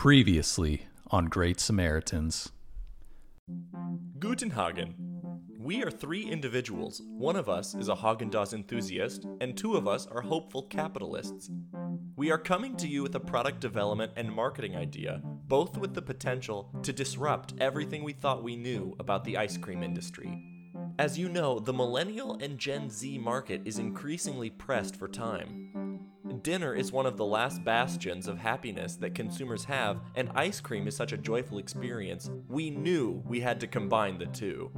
Previously on Great Samaritans. Guten Hagen. We are three individuals. One of us is a Haagen Dazs enthusiast, and two of us are hopeful capitalists. We are coming to you with a product development and marketing idea, both with the potential to disrupt everything we thought we knew about the ice cream industry. As you know, the millennial and Gen Z market is increasingly pressed for time. Dinner is one of the last bastions of happiness that consumers have, and ice cream is such a joyful experience, we knew we had to combine the two.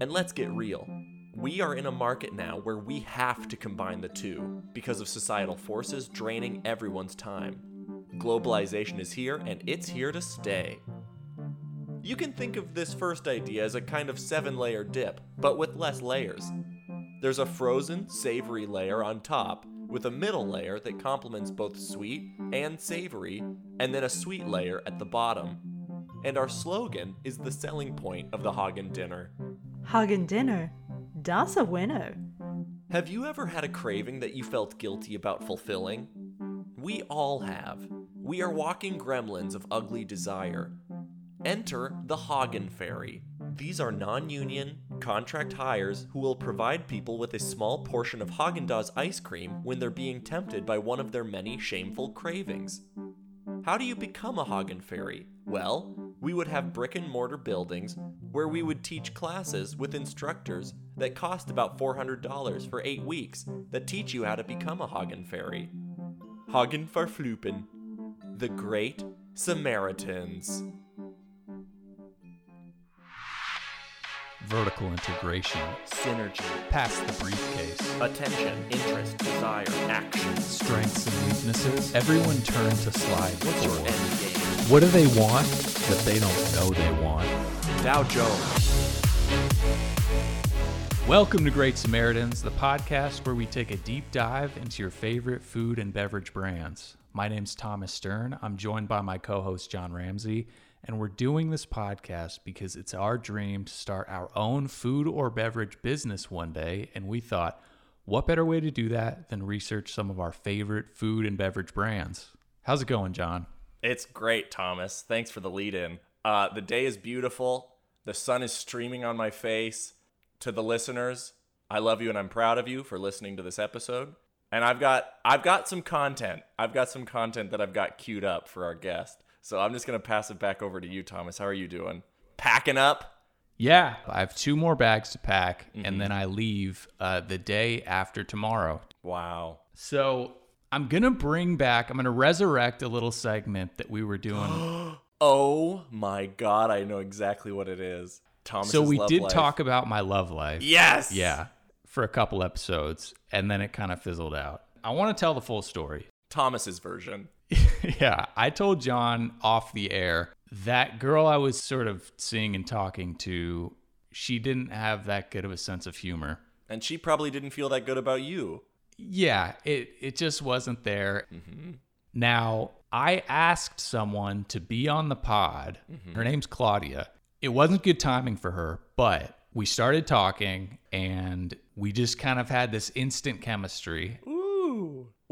And let's get real. We are in a market now where we have to combine the two because of societal forces draining everyone's time. Globalization is here, and it's here to stay. You can think of this first idea as a kind of seven layer dip, but with less layers. There's a frozen, savory layer on top, with a middle layer that complements both sweet and savory, and then a sweet layer at the bottom. And our slogan is the selling point of the Hagen dinner. Hagen dinner. Das a winner. Have you ever had a craving that you felt guilty about fulfilling? We all have. We are walking gremlins of ugly desire. Enter the Hagen Fairy. These are non union, contract hires who will provide people with a small portion of Haagen Dazs ice cream when they're being tempted by one of their many shameful cravings. How do you become a Hagen Fairy? Well, we would have brick and mortar buildings where we would teach classes with instructors that cost about $400 for eight weeks that teach you how to become a Hagen Fairy. Hagen Verflupen, the Great Samaritans. Vertical integration. Synergy, Pass the briefcase. attention, interest, desire, action. Strengths and weaknesses. Everyone turn to slide What's your four. end game? What do they want that they don't know they want? Dow Jones. Welcome to Great Samaritans, the podcast where we take a deep dive into your favorite food and beverage brands. My name's Thomas Stern. I'm joined by my co host, John Ramsey, and we're doing this podcast because it's our dream to start our own food or beverage business one day. And we thought, what better way to do that than research some of our favorite food and beverage brands? How's it going, John? It's great, Thomas. Thanks for the lead in. Uh, the day is beautiful. The sun is streaming on my face. To the listeners, I love you and I'm proud of you for listening to this episode. And I've got I've got some content. I've got some content that I've got queued up for our guest. So I'm just gonna pass it back over to you, Thomas. How are you doing? Packing up? Yeah, I have two more bags to pack, and then I leave uh, the day after tomorrow Wow. So I'm gonna bring back. I'm gonna resurrect a little segment that we were doing. Oh my god, I know exactly what it is. Thomas. so we did talk about my love life. Yes. Yeah, for a couple episodes, and then it kind of fizzled out. I want to tell the full story. Thomas's version. yeah, I told John off the air that girl I was sort of seeing and talking to. She didn't have that good of a sense of humor. And she probably didn't feel that good about you. Yeah, it it just wasn't there. Mm-hmm. Now, I asked someone to be on the pod. Mm-hmm. Her name's Claudia. It wasn't good timing for her, but we started talking and we just kind of had this instant chemistry. Ooh.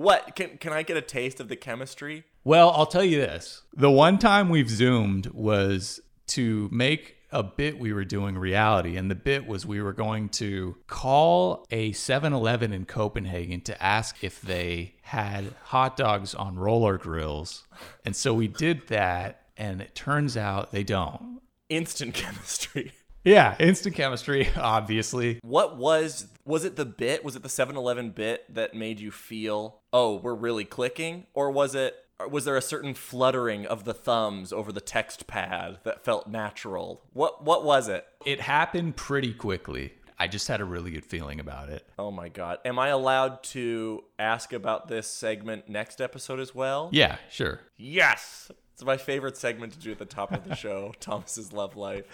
What? Can can I get a taste of the chemistry? Well, I'll tell you this. The one time we've zoomed was to make a bit we were doing reality and the bit was we were going to call a 7-Eleven in Copenhagen to ask if they had hot dogs on roller grills. And so we did that and it turns out they don't. Instant chemistry. Yeah, instant chemistry obviously. What was was it the bit? Was it the 7-Eleven bit that made you feel, "Oh, we're really clicking?" Or was it was there a certain fluttering of the thumbs over the text pad that felt natural? What what was it? It happened pretty quickly. I just had a really good feeling about it. Oh my god. Am I allowed to ask about this segment next episode as well? Yeah, sure. Yes. It's my favorite segment to do at the top of the show, Thomas's love life.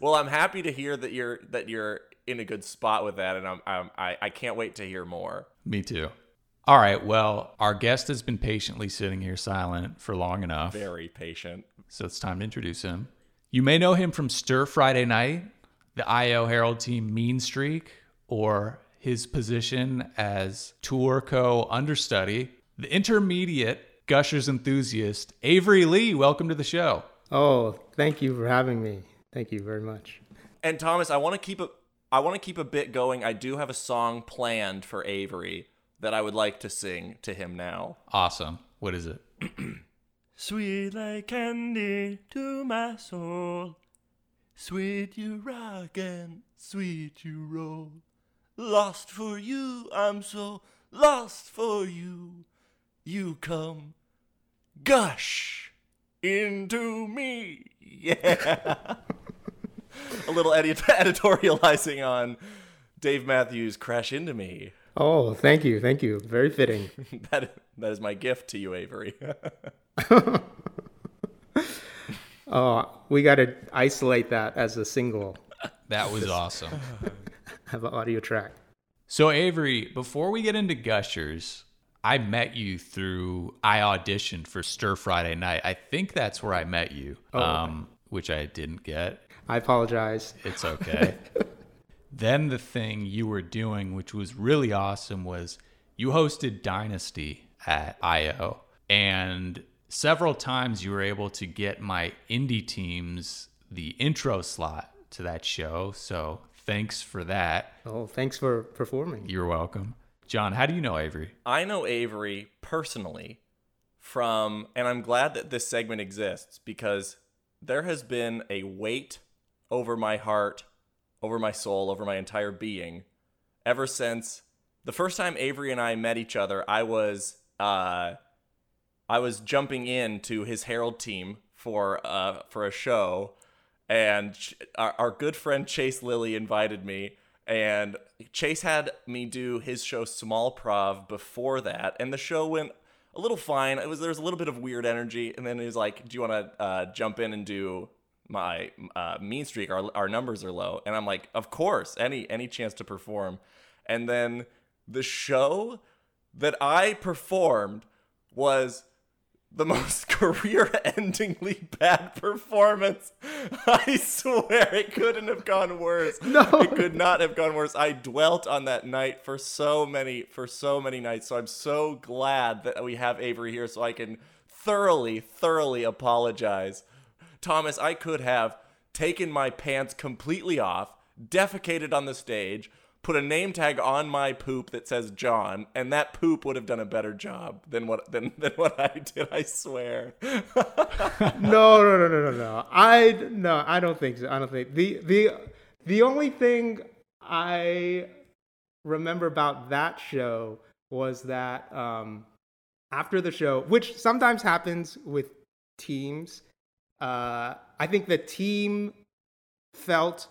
Well, I'm happy to hear that you're that you're in a good spot with that, and I'm, I'm I I can't wait to hear more. Me too. All right. Well, our guest has been patiently sitting here silent for long enough. Very patient. So it's time to introduce him. You may know him from Stir Friday Night, the IO Herald team Mean Streak, or his position as tour co understudy, the intermediate Gushers enthusiast, Avery Lee. Welcome to the show. Oh, thank you for having me. Thank you very much. And Thomas, I want to keep a I want to keep a bit going. I do have a song planned for Avery that I would like to sing to him now. Awesome. What is it? Sweet like candy to my soul. Sweet you rock and sweet you roll. Lost for you, I'm so lost for you. You come gush into me. Yeah. a little edit- editorializing on Dave Matthews Crash Into Me. Oh, thank you. Thank you. Very fitting. that, that is my gift to you, Avery. Oh, we got to isolate that as a single. That was awesome. Have an audio track. So, Avery, before we get into Gushers, I met you through, I auditioned for Stir Friday Night. I think that's where I met you, um, which I didn't get. I apologize. It's okay. Then the thing you were doing, which was really awesome, was you hosted Dynasty at IO. And several times you were able to get my indie teams the intro slot to that show. So thanks for that. Oh, thanks for performing. You're welcome. John, how do you know Avery? I know Avery personally from, and I'm glad that this segment exists because there has been a weight over my heart, over my soul, over my entire being ever since the first time Avery and I met each other. I was, uh, I was jumping into his Herald team for, uh, for a show, and our, our good friend Chase Lilly invited me and Chase had me do his show Small Prov before that, and the show went a little fine. It was there was a little bit of weird energy, and then he was like, "Do you want to uh, jump in and do my uh, Mean Streak? Our our numbers are low," and I'm like, "Of course, any any chance to perform." And then the show that I performed was the most career-endingly bad performance. I swear it couldn't have gone worse. No. it could not have gone worse. I dwelt on that night for so many for so many nights. So I'm so glad that we have Avery here, so I can thoroughly, thoroughly apologize. Thomas, I could have taken my pants completely off, defecated on the stage, put a name tag on my poop that says John, and that poop would have done a better job than what than, than what I did, I swear. No, no, no, no, no, no. I no, I don't think so. I don't think the the the only thing I remember about that show was that um, after the show, which sometimes happens with teams, uh, I think the team felt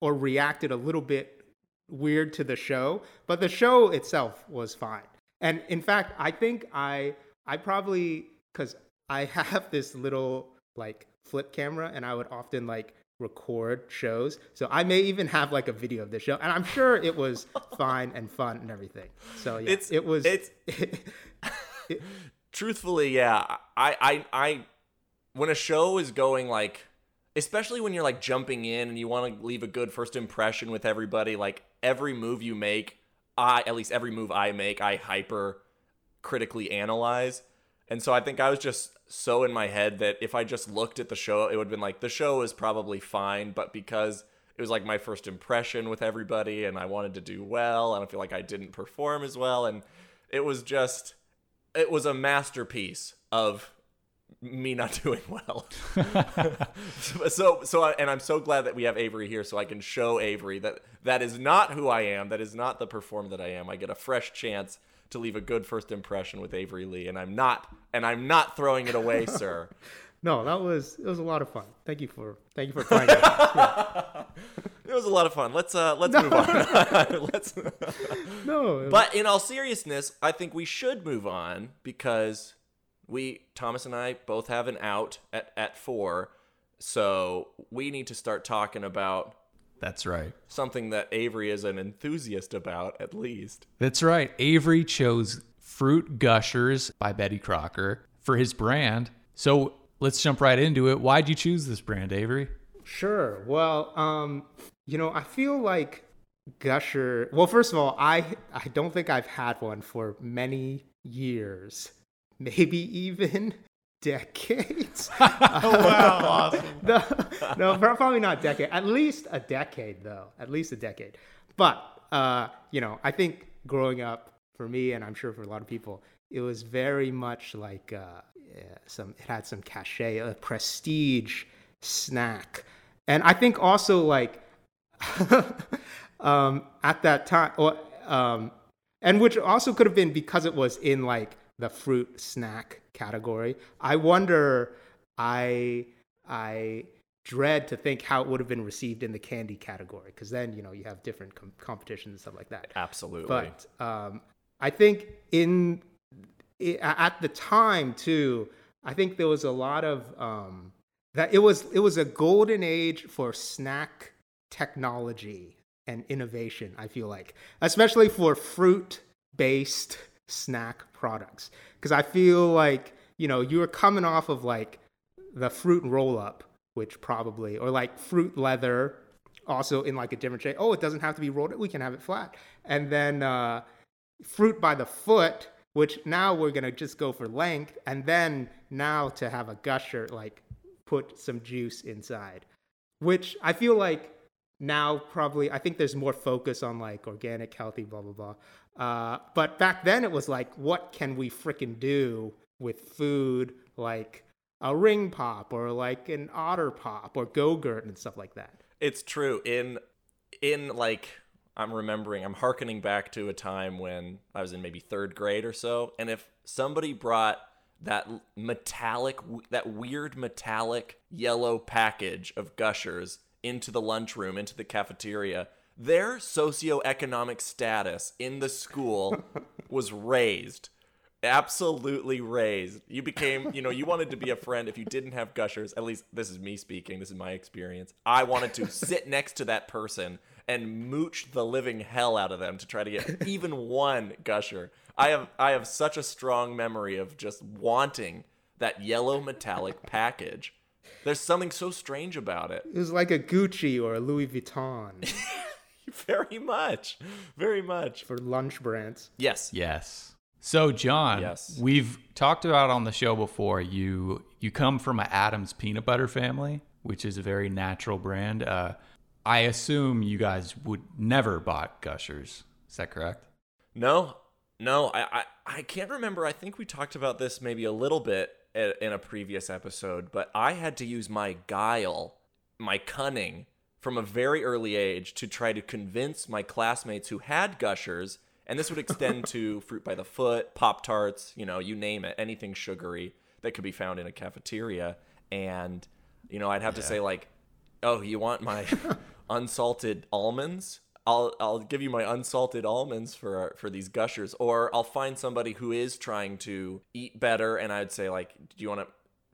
or reacted a little bit weird to the show, but the show itself was fine. And in fact, I think I I probably because I have this little like flip camera, and I would often like record shows. So I may even have like a video of this show, and I'm sure it was fine and fun and everything. So yeah, It's- it was it's- Truthfully, yeah. I, I, I, when a show is going like, especially when you're like jumping in and you want to leave a good first impression with everybody, like every move you make, I, at least every move I make, I hyper critically analyze. And so I think I was just so in my head that if I just looked at the show, it would have been like, the show is probably fine, but because it was like my first impression with everybody and I wanted to do well, and I feel like I didn't perform as well. And it was just, it was a masterpiece of me not doing well. so so I, and I'm so glad that we have Avery here so I can show Avery that that is not who I am. That is not the performer that I am. I get a fresh chance to leave a good first impression with Avery Lee and I'm not and I'm not throwing it away, sir. no, that was it was a lot of fun. Thank you for thank you for finding out. Yeah. It was a lot of fun. Let's uh let's move on. let's No, But in all seriousness, I think we should move on because we Thomas and I both have an out at at 4. So we need to start talking about That's right. something that Avery is an enthusiast about at least. That's right. Avery chose Fruit Gushers by Betty Crocker for his brand. So let's jump right into it. Why'd you choose this brand, Avery? Sure. Well, um, you know, I feel like Gusher. Well, first of all, I I don't think I've had one for many years maybe even decades. wow, awesome. no, no, probably not decade. At least a decade, though. At least a decade. But uh, you know, I think growing up for me, and I'm sure for a lot of people, it was very much like uh, some. It had some cachet, a prestige snack, and I think also like um, at that time, or um, and which also could have been because it was in like the fruit snack category. I wonder. I I dread to think how it would have been received in the candy category because then you know you have different com- competitions and stuff like that. Absolutely. But um, I think in at the time too, I think there was a lot of um, that it was it was a golden age for snack technology and innovation. I feel like, especially for fruit based snack products, because I feel like you know you were coming off of like the fruit roll up, which probably or like fruit leather, also in like a different shape. Oh, it doesn't have to be rolled; we can have it flat. And then uh, fruit by the foot, which now we're gonna just go for length, and then now to have a gusher, like put some juice inside, which I feel like now probably I think there's more focus on like organic, healthy, blah blah blah. Uh, but back then it was like, what can we freaking do with food like a ring pop or like an otter pop or go-gurt and stuff like that. It's true. In in like I'm remembering, I'm harkening back to a time when I was in maybe third grade or so, and if somebody brought that metallic, that weird metallic yellow package of gushers into the lunchroom, into the cafeteria, their socioeconomic status in the school was raised absolutely raised. You became, you know, you wanted to be a friend if you didn't have gushers. At least this is me speaking. This is my experience. I wanted to sit next to that person and mooch the living hell out of them to try to get even one gusher. I have I have such a strong memory of just wanting that yellow metallic package. There's something so strange about it. It was like a Gucci or a Louis Vuitton. very much. Very much. For lunch brands. Yes. Yes. So, John, yes. we've talked about on the show before. You you come from an Adams peanut butter family, which is a very natural brand. Uh, I assume you guys would never bought Gushers. Is that correct? No, no. I, I I can't remember. I think we talked about this maybe a little bit in a previous episode, but I had to use my guile, my cunning, from a very early age to try to convince my classmates who had Gushers and this would extend to fruit by the foot, Pop Tarts, you know, you name it, anything sugary that could be found in a cafeteria. And, you know, I'd have yeah. to say, like, oh, you want my unsalted almonds? I'll I'll give you my unsalted almonds for for these gushers, or I'll find somebody who is trying to eat better, and I'd say like, do you want to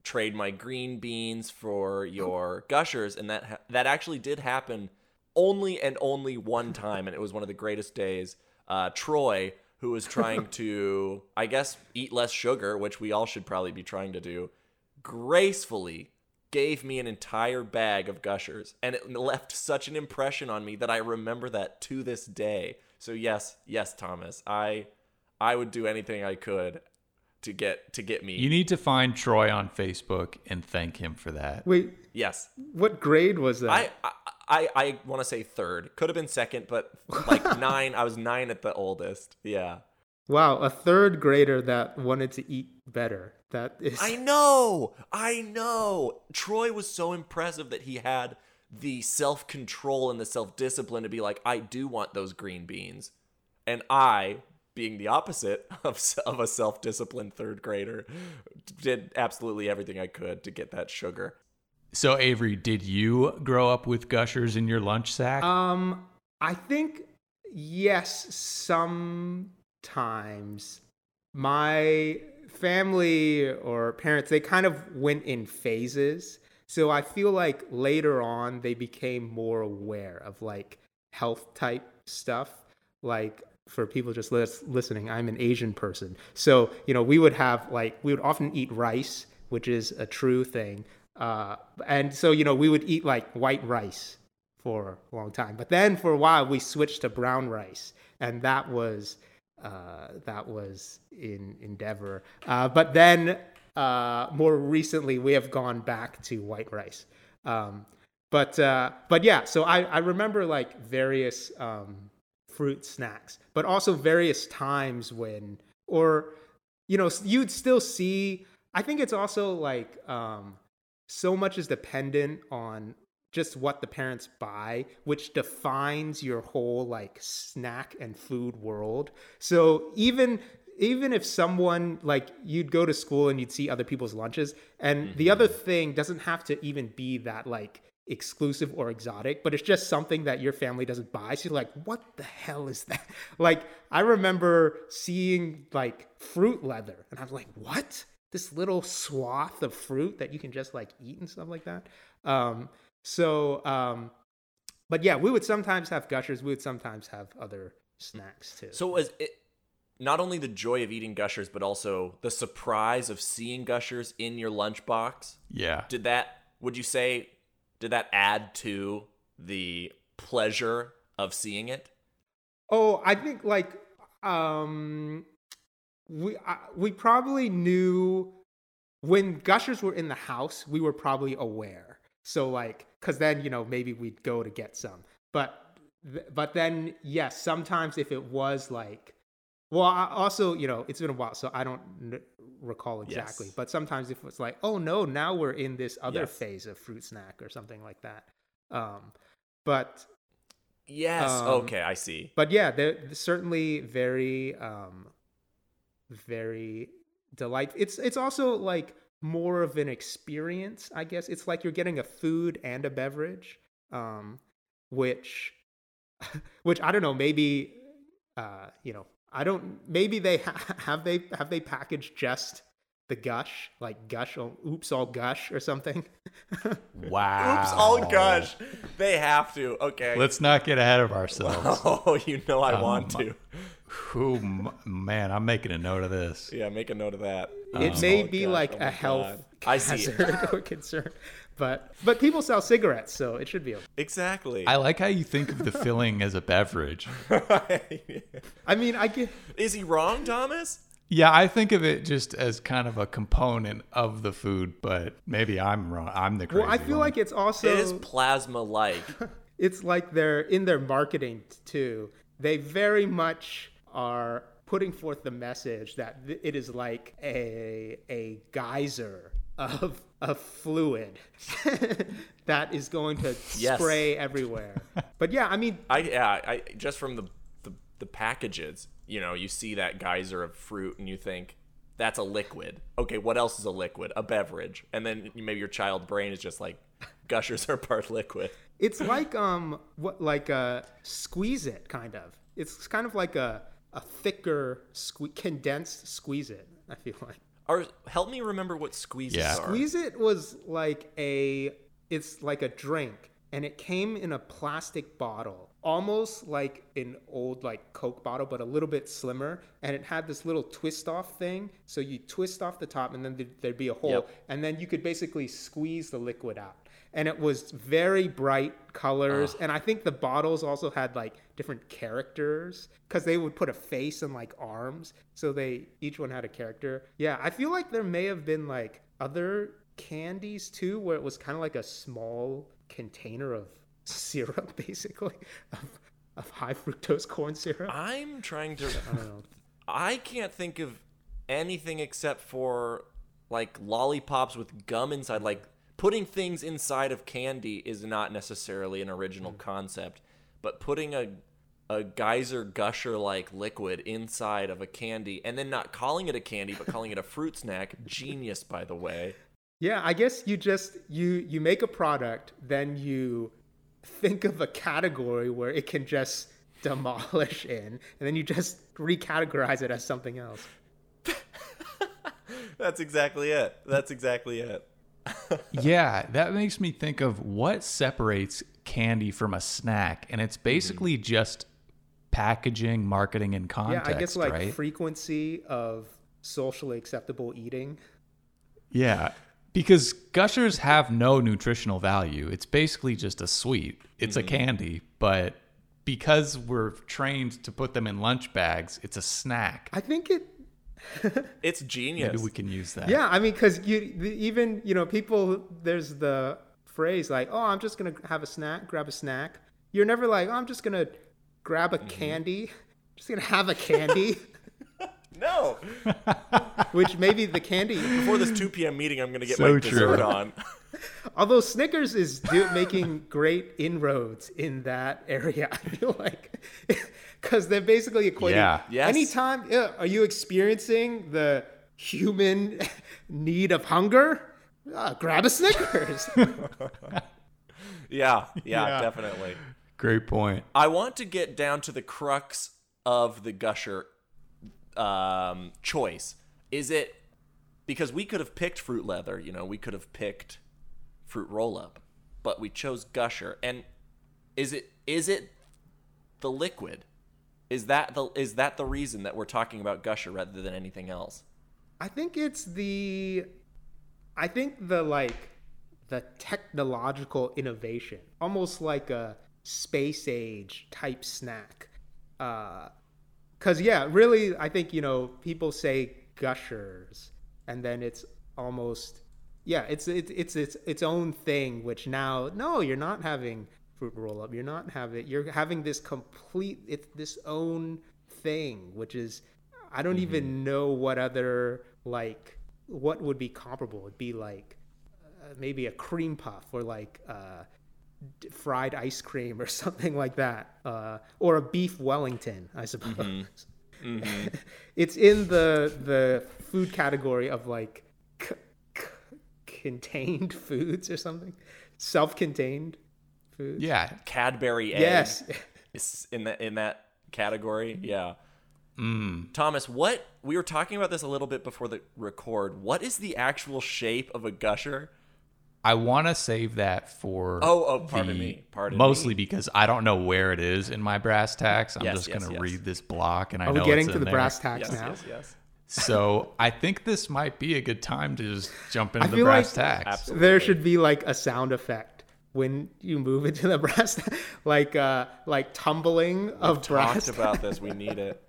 trade my green beans for your gushers? And that ha- that actually did happen only and only one time, and it was one of the greatest days uh, Troy, who was trying to, I guess, eat less sugar, which we all should probably be trying to do, gracefully gave me an entire bag of gushers and it left such an impression on me that I remember that to this day. So yes, yes, Thomas, I I would do anything I could to get to get me. You need to find Troy on Facebook and thank him for that. Wait, yes. What grade was that? I, I I, I want to say third. Could have been second, but like nine. I was nine at the oldest. Yeah. Wow, a third grader that wanted to eat better. That is. I know. I know. Troy was so impressive that he had the self control and the self discipline to be like, I do want those green beans. And I, being the opposite of, of a self disciplined third grader, did absolutely everything I could to get that sugar. So Avery, did you grow up with gushers in your lunch sack? Um, I think yes, sometimes. My family or parents, they kind of went in phases. So I feel like later on they became more aware of like health type stuff. Like for people just listening, I'm an Asian person. So, you know, we would have like, we would often eat rice, which is a true thing. Uh, and so, you know, we would eat like white rice for a long time. But then for a while, we switched to brown rice. And that was uh, that was in Endeavor. Uh, but then uh, more recently, we have gone back to white rice. Um, but uh, but yeah, so I, I remember like various um, fruit snacks, but also various times when, or you know, you'd still see. I think it's also like um, so much is dependent on just what the parents buy, which defines your whole like snack and food world. So even even if someone like you'd go to school and you'd see other people's lunches, and the other thing doesn't have to even be that like exclusive or exotic, but it's just something that your family doesn't buy. So you're like, what the hell is that? Like, I remember seeing like fruit leather, and I'm like, what? This little swath of fruit that you can just like eat and stuff like that. Um, so, um, but yeah, we would sometimes have gushers. We would sometimes have other snacks too. So was it not only the joy of eating gushers, but also the surprise of seeing gushers in your lunchbox? Yeah. Did that? Would you say? Did that add to the pleasure of seeing it? Oh, I think like um we I, we probably knew when gushers were in the house, we were probably aware. So like cuz then, you know, maybe we'd go to get some. But but then yes, sometimes if it was like well, I also, you know, it's been a while, so I don't n- recall exactly. Yes. But sometimes if it's like, oh no, now we're in this other Yes. phase of fruit snack or something like that. Um, but Yes. Um, okay, I see. but yeah, they're certainly very, um, very delightful. It's it's also like more of an experience, I guess. It's like you're getting a food and a beverage, um, which, which I don't know. Maybe, uh, you know, I don't. Maybe they ha- have they have they packaged just the gush, like gush, oops, all gush or something. Wow. Oops, all gush. They have to. Okay. Let's not get ahead of ourselves. Oh, you know I Um, want to. Ooh, m- man, I'm making a note of this. Yeah, make a note of that. it Oops, may be gush. like Oh a health God. I see. hazard or concern, but but people sell cigarettes, so it should be okay. Exactly. I like how you think of the filling as a beverage. I mean, I get Is he wrong, Thomas? Yeah, I think of it just as kind of a component of the food, but maybe I'm wrong. I'm the crazy well. I feel one. like it's also it is plasma like. it's like they're in their marketing too. They very much are putting forth the message that it is like a a geyser of a fluid that is going to Yes. spray everywhere. But yeah, I mean, I yeah, I just from the, the the packages, you know, you see that geyser of fruit and you think that's a liquid. Okay, what else is a liquid? A beverage. And then maybe your child brain is just like gushers are part liquid. it's like um what like a squeeze it kind of. It's kind of like a a thicker sque- condensed squeeze it. I feel like. Or help me remember what squeezes Yeah. are. Squeeze It was like a it's like a drink and it came in a plastic bottle, almost like an old like Coke bottle but a little bit slimmer and it had this little twist off thing. So you twist off the top and then there'd, there'd be a hole Yep. and then you could basically squeeze the liquid out. And it was very bright colors and I think the bottles also had like different characters cuz they would put a face and like arms so they each one had a character. Yeah, I feel like there may have been like other candies too where it was kind of like a small container of syrup basically of, of high fructose corn syrup. I'm trying to I don't know. I can't think of anything except for like lollipops with gum inside. Like putting things inside of candy is not necessarily an original mm. concept, but putting a a geyser gusher like liquid inside of a candy and then not calling it a candy but calling it a fruit snack genius by the way. Yeah, I guess you just you you make a product, then you think of a category where it can just demolish in, and then you just recategorize it as something else. that's exactly it. That's exactly it yeah, that makes me think of what separates candy from a snack, and it's mm-hmm. basically just packaging, marketing, and context, yeah, I guess like right? frequency of socially acceptable eating. yeah, because gushers have no nutritional value. It's basically just a sweet. It's a mm-hmm. candy, but because we're trained to put them in lunch bags, it's a snack. I think it. It's genius. Maybe we can use that. Yeah, I mean, because you even you know people. There's the phrase like, "Oh, I'm just gonna have a snack, grab a snack." You're never like, "Oh, I'm just gonna grab Mm-hmm. a candy, just gonna have a candy." no. Which maybe the candy, Before this 2 p.m. meeting, I'm going to get So my dessert on. although Snickers is do, making great inroads in that area, I feel like, because they're basically equating. Yeah. Yes. Anytime, yeah, are you experiencing the human need of hunger? Uh, grab a Snickers. Yeah, yeah, Yeah. definitely. Great point. I want to get down to the crux of the gusher um, choice. Is it because we could have picked fruit leather, you know, we could have picked fruit roll up, but we chose gusher. And is it is it the liquid? Is that the is that the reason that we're talking about gusher rather than anything else? I think it's the I think the like the technological innovation, almost like a space age type snack. Uh cuz yeah, really I think you know people say gushers and then it's almost yeah, it's it's it's its its own thing which now no, you're not having fruit roll up. You're not having you're having this complete it's this own thing which is I don't even know what other like what would be comparable. It'd be like uh, maybe a cream puff or like uh, d- fried ice cream or something like that, uh, or a beef Wellington, I suppose. it's in the the food category of like c- c- contained foods or something, self-contained foods. Yeah. Cadbury egg Yes. is in that in that category. Mm-hmm. Yeah. Mm. Thomas, what we were talking about this a little bit before the record. What is the actual shape of a gusher? I want to save that for. Oh, oh, pardon the- me. Pardon me. mostly me. because I don't know where it is in my brass tacks. I'm Yes, just yes, gonna yes. read this block, and I Are know we getting it's to in the there. brass tacks Yes, now? yes, yes. So I think this might be a good time to just jump into the feel brass like- tacks. Absolutely. There should be like a sound effect when you move into the brass, ta- like uh, like tumbling of brass. Talked about this. We need it.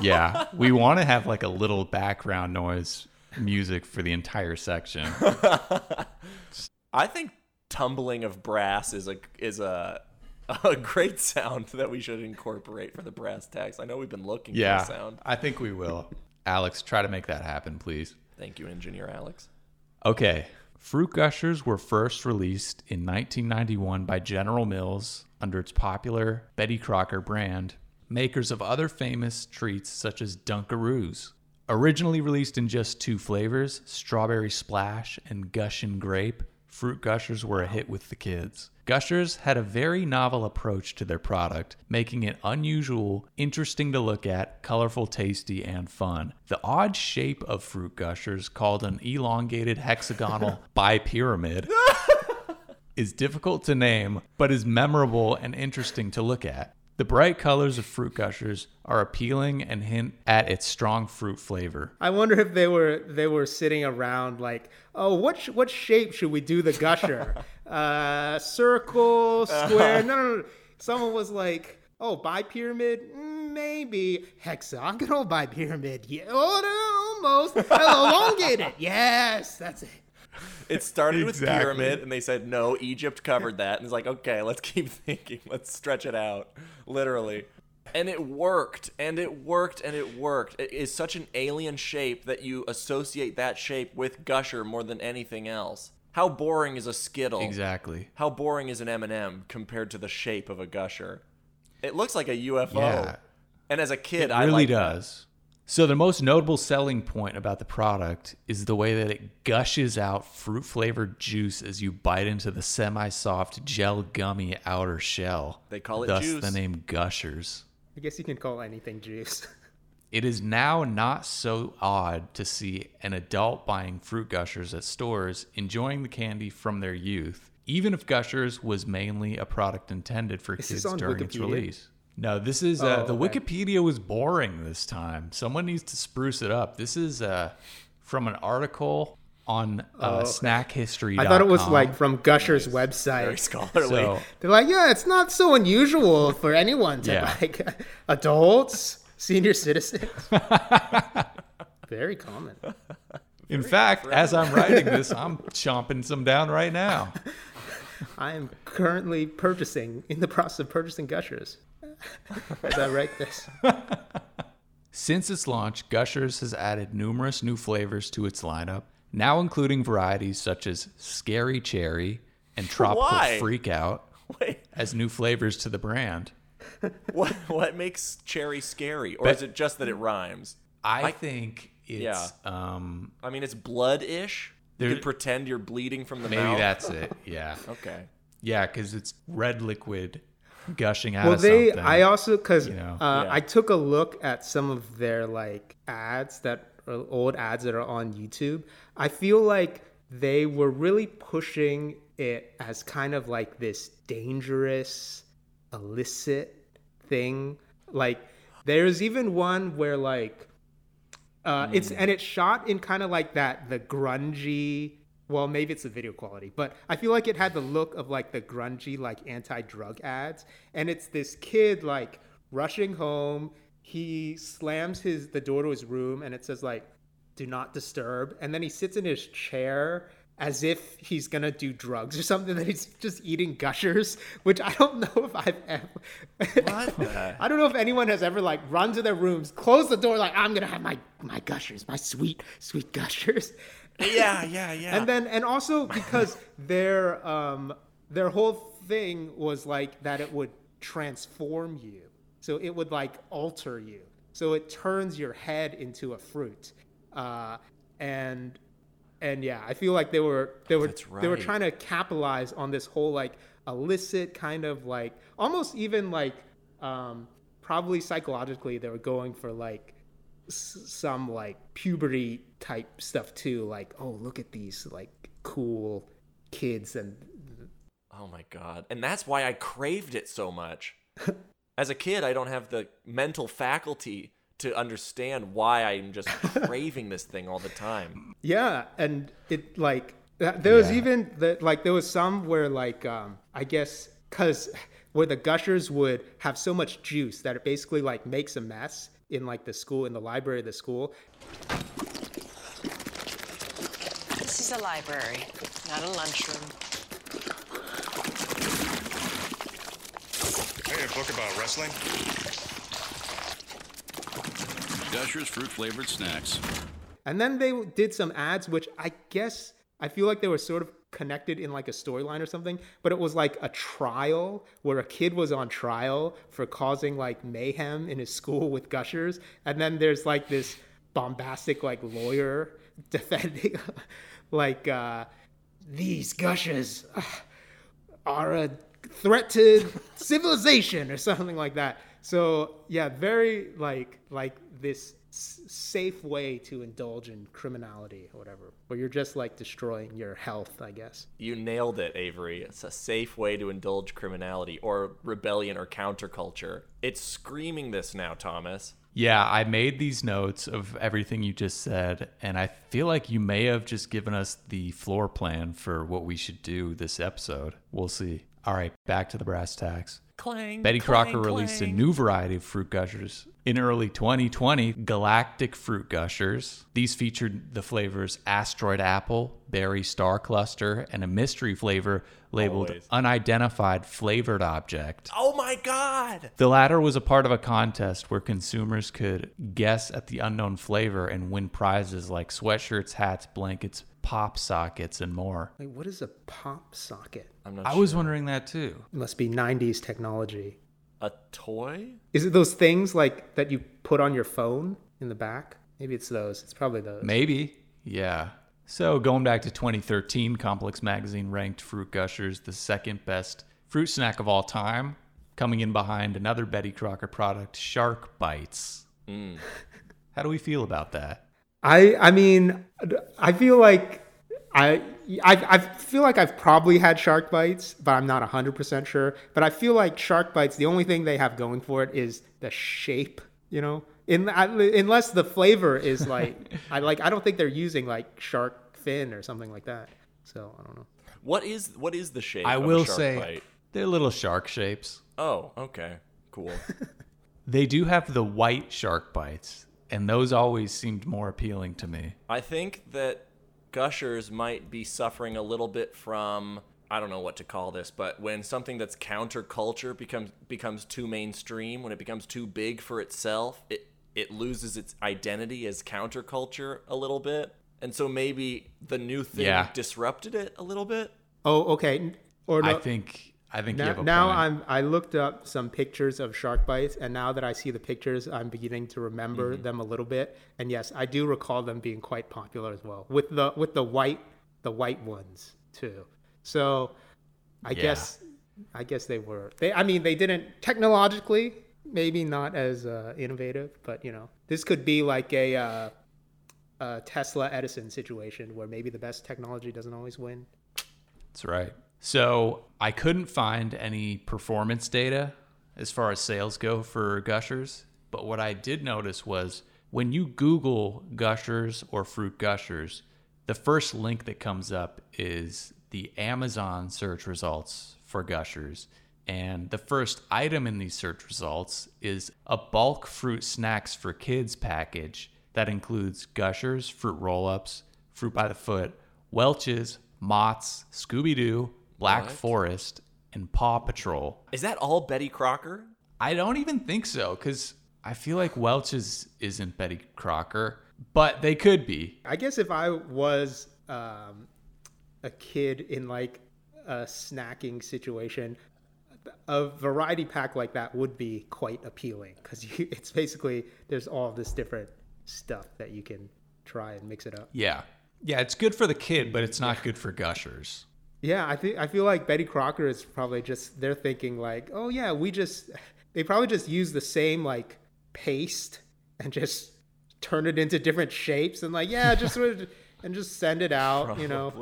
Yeah, we want to have like a little background noise music for the entire section. I think tumbling of brass is a is a a great sound that we should incorporate for the brass tacks. I know we've been looking for Yeah, a sound. I think we will. Alex, try to make that happen, please. Thank you, engineer Alex. Okay. Fruit Gushers were first released in 1991 by General Mills under its popular Betty Crocker brand, makers of other famous treats such as Dunkaroos. Originally released in just two flavors, Strawberry Splash and Gushin' Grape, Fruit Gushers were a hit with the kids. Gushers had a very novel approach to their product, making it unusual, interesting to look at, colorful, tasty, and fun. The odd shape of Fruit Gushers, called an elongated hexagonal bipyramid, is difficult to name, but is memorable and interesting to look at. The bright colors of Fruit Gushers are appealing and hint at its strong fruit flavor. I wonder if they were they were sitting around like, oh, what sh- what shape should we do the gusher? uh, circle, square? No, no, no. Someone was like, oh, bipyramid, pyramid, maybe hexagonal bipyramid. Yeah, oh, no, almost elongated. yes, that's it. It started with pyramid, and they said no. Egypt covered that, and it's like, okay, let's keep thinking. Let's stretch it out, literally. And it worked, and it worked, and it worked. It is such an alien shape that you associate that shape with Gusher more than anything else. How boring is a Skittle? Exactly. How boring is an M&M compared to the shape of a Gusher? It looks like a UFO. Yeah. And as a kid, It I really does. that. Does. So the most notable selling point about the product is the way that it gushes out fruit flavored juice as you bite into the semi-soft gel gummy outer shell. They call it thus juice. the name Gushers. I guess you can call anything juice. It is now not so odd to see an adult buying fruit gushers at stores enjoying the candy from their youth, even if Gushers was mainly a product intended for this kids on during its release. No, this is uh, Oh, the okay. Wikipedia was boring this time. Someone needs to spruce it up. This is uh, from an article on uh, snack history. I thought it was like from Gushers website. Very scholarly. so. They're like, yeah, it's not so unusual for anyone to Yeah. like adults, senior citizens. Very common. In fact, as I'm writing this, I'm chomping some down right now. I am currently purchasing, in the process of purchasing Gushers as I write this. Since its launch, Gushers has added numerous new flavors to its lineup, now including varieties such as Scary Cherry and Tropical Why? Freakout Wait, as new flavors to the brand. what what makes cherry scary, or is it just that it rhymes? I, think it's Yeah. um I mean, it's blood-ish. You There- can pretend you're bleeding from the maybe mouth. that's it. Yeah. okay. Yeah, cuz it's red liquid gushing out Well, of they, something. I also, because you know. uh, Yeah. I took a look at some of their like ads that are old ads that are on YouTube. I feel like they were really pushing it as kind of like this dangerous, illicit thing. Like, there's even one where like uh, It's and it's shot in kind of like that the grungy. Well, maybe it's the video quality, but I feel like it had the look of like the grungy like anti-drug ads, and it's this kid like rushing home. He slams his the door to his room, and it says like "Do not disturb," and then he sits in his chair as if he's gonna do drugs or something. That he's just eating gushers, which I don't know if I've ever. What I don't know if anyone has ever like run to their rooms, close the door, like I'm gonna have my my gushers, my sweet sweet gushers, yeah, yeah, yeah. and then and also because their um their whole thing was like that it would transform you, so it would like alter you, so it turns your head into a fruit, uh, and and yeah, I feel like they were they were That's they were trying to capitalize on this whole like illicit kind of like almost even like um probably psychologically they were going for like s- some like puberty type stuff too like oh look at these like cool kids and Oh my god. And that's why I craved it so much. As a kid, I don't have the mental faculty to understand why I'm just craving this thing all the time. Yeah, and it like there was Yeah. even the, like there was some where like um I guess cuz where the gushers would have so much juice that it basically like makes a mess in like the school in the library of the school. This is a library, not a lunchroom. Hey, a book about wrestling? Gushers fruit flavored snacks. And then they did some ads which I guess I feel like they were sort of connected in like a storyline or something, but it was like a trial where a kid was on trial for causing like mayhem in his school with gushers, and then there's like this bombastic like lawyer defending like uh these gushers ah, are a threat to civilization or something like that. So yeah, very like like this s- safe way to indulge in criminality or whatever, where you're just like destroying your health, I guess. You nailed it, Avery. It's a safe way to indulge criminality or rebellion or counterculture. It's screaming this now, Thomas. Yeah, I made these notes of everything you just said, and I feel like you may have just given us the floor plan for what we should do this episode. We'll see. All right, back to the brass tacks. Clang. Betty clang, Crocker released a new variety of fruit gushers in early 2020, Galactic Fruit Gushers. These featured the flavors Asteroid Apple, Berry Star Cluster, and a mystery flavor labeled Always. Unidentified Flavored Object. Oh my god! The latter was a part of a contest where consumers could guess at the unknown flavor and win prizes like sweatshirts, hats, blankets, pop sockets, and more. Wait, what is a pop socket? I'm not I sure. was wondering that too. It must be 90s technology. A toy? Is it those things like that you put on your phone in the back? Maybe it's those. It's probably those. Maybe. Yeah. So going back to 2013, Complex Magazine ranked Fruit Gushers the second best fruit snack of all time, coming in behind another Betty Crocker product, Shark Bites. Mm. How do we feel about that? I I mean, I feel like I, I I feel like I've probably had shark bites, but I'm not 100% sure. But I feel like shark bites, the only thing they have going for it is the shape, you know? In, I, unless the flavor is like I like I don't think they're using like shark fin or something like that. So I don't know. What is what is the shape? I of a will shark say bite? they're little shark shapes. Oh, okay, cool. They do have the white shark bites, and those always seemed more appealing to me. I think that Gushers might be suffering a little bit from I don't know what to call this, but when something that's counterculture becomes becomes too mainstream, when it becomes too big for itself, it it loses its identity as counterculture a little bit. And so maybe the new thing Yeah. disrupted it a little bit. Oh, okay. Or no, I think I think you now, have a now. I'm I looked up some pictures of shark bites, and now that I see the pictures, I'm beginning to remember Mm-hmm. them a little bit. And yes, I do recall them being quite popular as well with the with the white the white ones too. So I Yeah. guess I guess they were they. I mean, they didn't technologically maybe not as uh, innovative, but you know, this could be like a. Uh, a Tesla Edison situation where maybe the best technology doesn't always win. That's right. So I couldn't find any performance data as far as sales go for Gushers, but what I did notice was when you Google Gushers or Fruit Gushers, the first link that comes up is the Amazon search results for Gushers. And the first item in these search results is a bulk fruit snacks for kids package that includes Gushers, fruit roll ups, fruit by the foot, Welch's, Mott's, Scooby Doo, Black What? Forest, and Paw Patrol. Is that all Betty Crocker? I don't even think so because I feel like Welch's isn't Betty Crocker, but they could be. I guess if I was um, a kid in like a snacking situation, a variety pack like that would be quite appealing because it's basically there's all this different stuff that you can try and mix it up. Yeah. Yeah, it's good for the kid, but it's not good for gushers. Yeah, I think I feel like Betty Crocker is probably just they're thinking like, oh yeah, we just they probably just use the same like paste and just turn it into different shapes and like yeah, just sort of and just send it out, you know.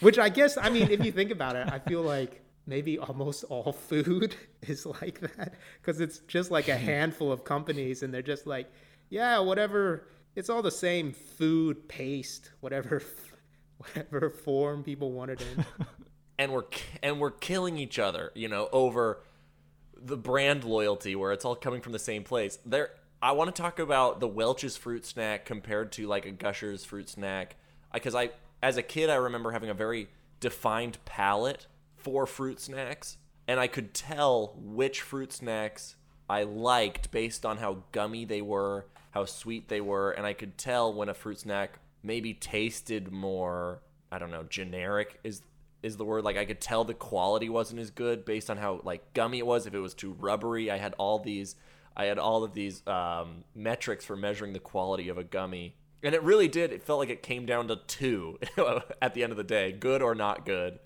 Which I guess, I mean, if you think about it, I feel like maybe almost all food is like that because it's just like a handful of companies and they're just like, yeah, whatever. It's all the same food paste, whatever, whatever form people want it in. and we're and we're killing each other, you know, over the brand loyalty where it's all coming from the same place. There I want to talk about the Welch's fruit snack compared to like a Gushers fruit snack because I as a kid I remember having a very defined palate for fruit snacks and I could tell which fruit snacks I liked based on how gummy they were, how sweet they were, and I could tell when a fruit snack maybe tasted more, I don't know, generic is is the word. Like I could tell the quality wasn't as good based on how like gummy it was. If it was too rubbery, I had all these I had all of these um, metrics for measuring the quality of a gummy. And it really did. It felt like it came down to two at the end of the day, good or not good.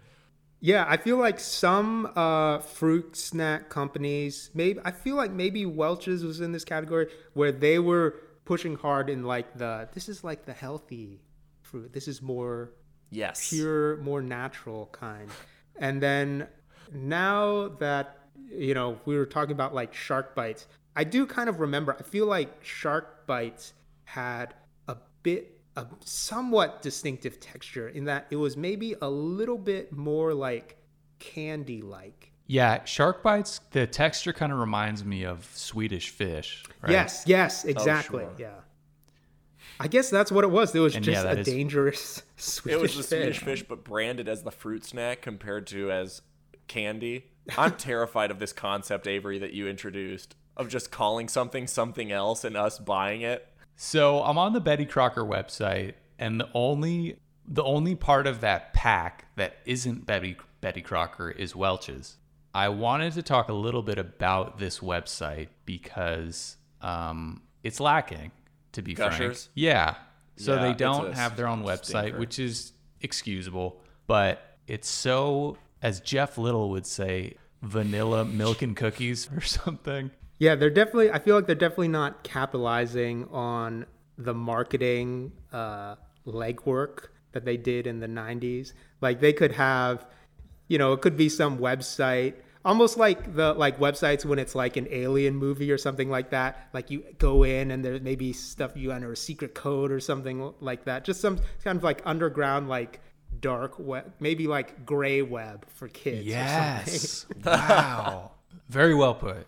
Yeah, I feel like some uh, fruit snack companies, maybe I feel like maybe Welch's was in this category where they were pushing hard in like the this is like the healthy fruit. This is more Yes. pure, more natural kind. And then now that you know we were talking about like shark bites, I do kind of remember. I feel like shark bites had a bit a somewhat distinctive texture in that it was maybe a little bit more like candy like. Yeah, shark bites, the texture kind of reminds me of Swedish fish. Right? Yes, yes, oh, exactly. sure. Yeah. I guess that's what it was. It was And just yeah, a is- dangerous Swedish fish. It was the Swedish fish. fish, but branded as the fruit snack compared to as candy. I'm terrified of this concept, Avery, that you introduced of just calling something something else and us buying it. So I'm on the Betty Crocker website, and the only the only part of that pack that isn't Betty Betty Crocker is Welch's. I wanted to talk a little bit about this website because um, it's lacking, to be frank. Gushers? Yeah. So Yeah, they don't have their own website, stinker. which is excusable, but it's so, as Jeff Little would say, vanilla milk and cookies or something. Yeah, they're definitely. I feel like they're definitely not capitalizing on the marketing uh, legwork that they did in the '90s. Like they could have, you know, it could be some website. Almost like the like websites when it's like an alien movie or something like that. Like you go in and there may be stuff you enter a secret code or something like that. Just some kind of like underground like dark web, maybe like gray web for kids. or something. Yes. wow. Very well put.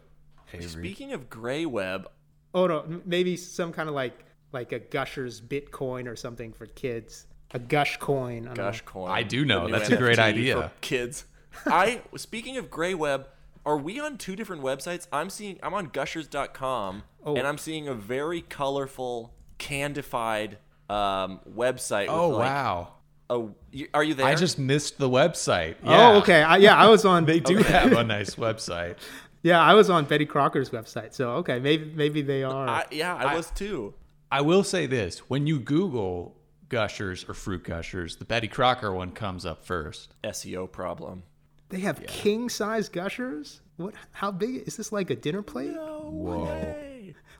Avery. Speaking of gray web, Oh no, maybe some kind of like like a Gushers Bitcoin or something for kids. A Gush coin. I don't know. Gush coin. I do know. the new That's a great idea. for kids. I speaking of gray web, are we on two different websites? I'm seeing I'm on gushers.com Oh. and I'm seeing a very colorful candified um, website. Oh like, wow. Oh, are you there? I just missed the website. Yeah. Oh, okay. I, yeah, I was on. They do have a nice website. Yeah, I was on Betty Crocker's website. So okay, maybe maybe they are. I, yeah, I, was too. I will say this: when you Google gushers or fruit gushers, the Betty Crocker one comes up first. SEO problem. They have king size Gushers. What? How big is this? Like a dinner plate? Whoa.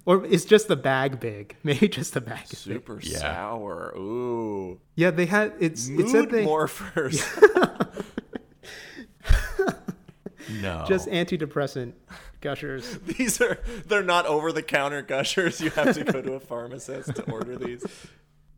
Or is just the bag big? Maybe just the bag is big. Super Yeah. sour. Ooh. Yeah, they had it's it Mood said they morphers. No. just antidepressant Gushers. these are they're not over the counter gushers. You have to go to a pharmacist to order these.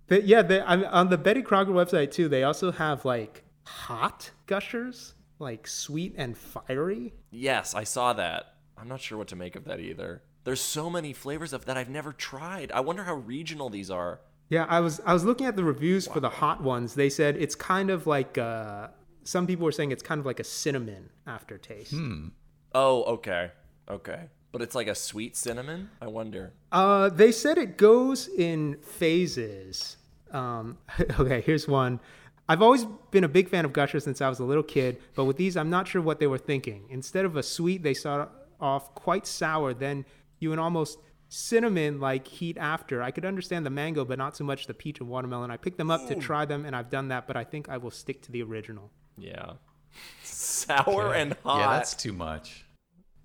They, yeah, they, I, on the Betty Crocker website too. They also have like hot Gushers, like sweet and fiery. Yes, I saw that. I'm not sure what to make of that either. There's so many flavors of that I've never tried. I wonder how regional these are. Yeah, I was I was looking at the reviews for the hot ones. They said it's kind of like uh, some people were saying it's kind of like a cinnamon aftertaste. Hmm. Oh, okay. Okay. But it's like a sweet cinnamon? I wonder. Uh, they said it goes in phases. Um, okay, here's one. I've always been a big fan of Gushers since I was a little kid, but with these, I'm not sure what they were thinking. Instead of a sweet, they start off quite sour, then you an almost cinnamon like heat after. I could understand the mango, but not so much the peach and watermelon. I picked them up to try them, and I've done that, but I think I will stick to the original. Yeah. Sour and hot. yeah, that's too much.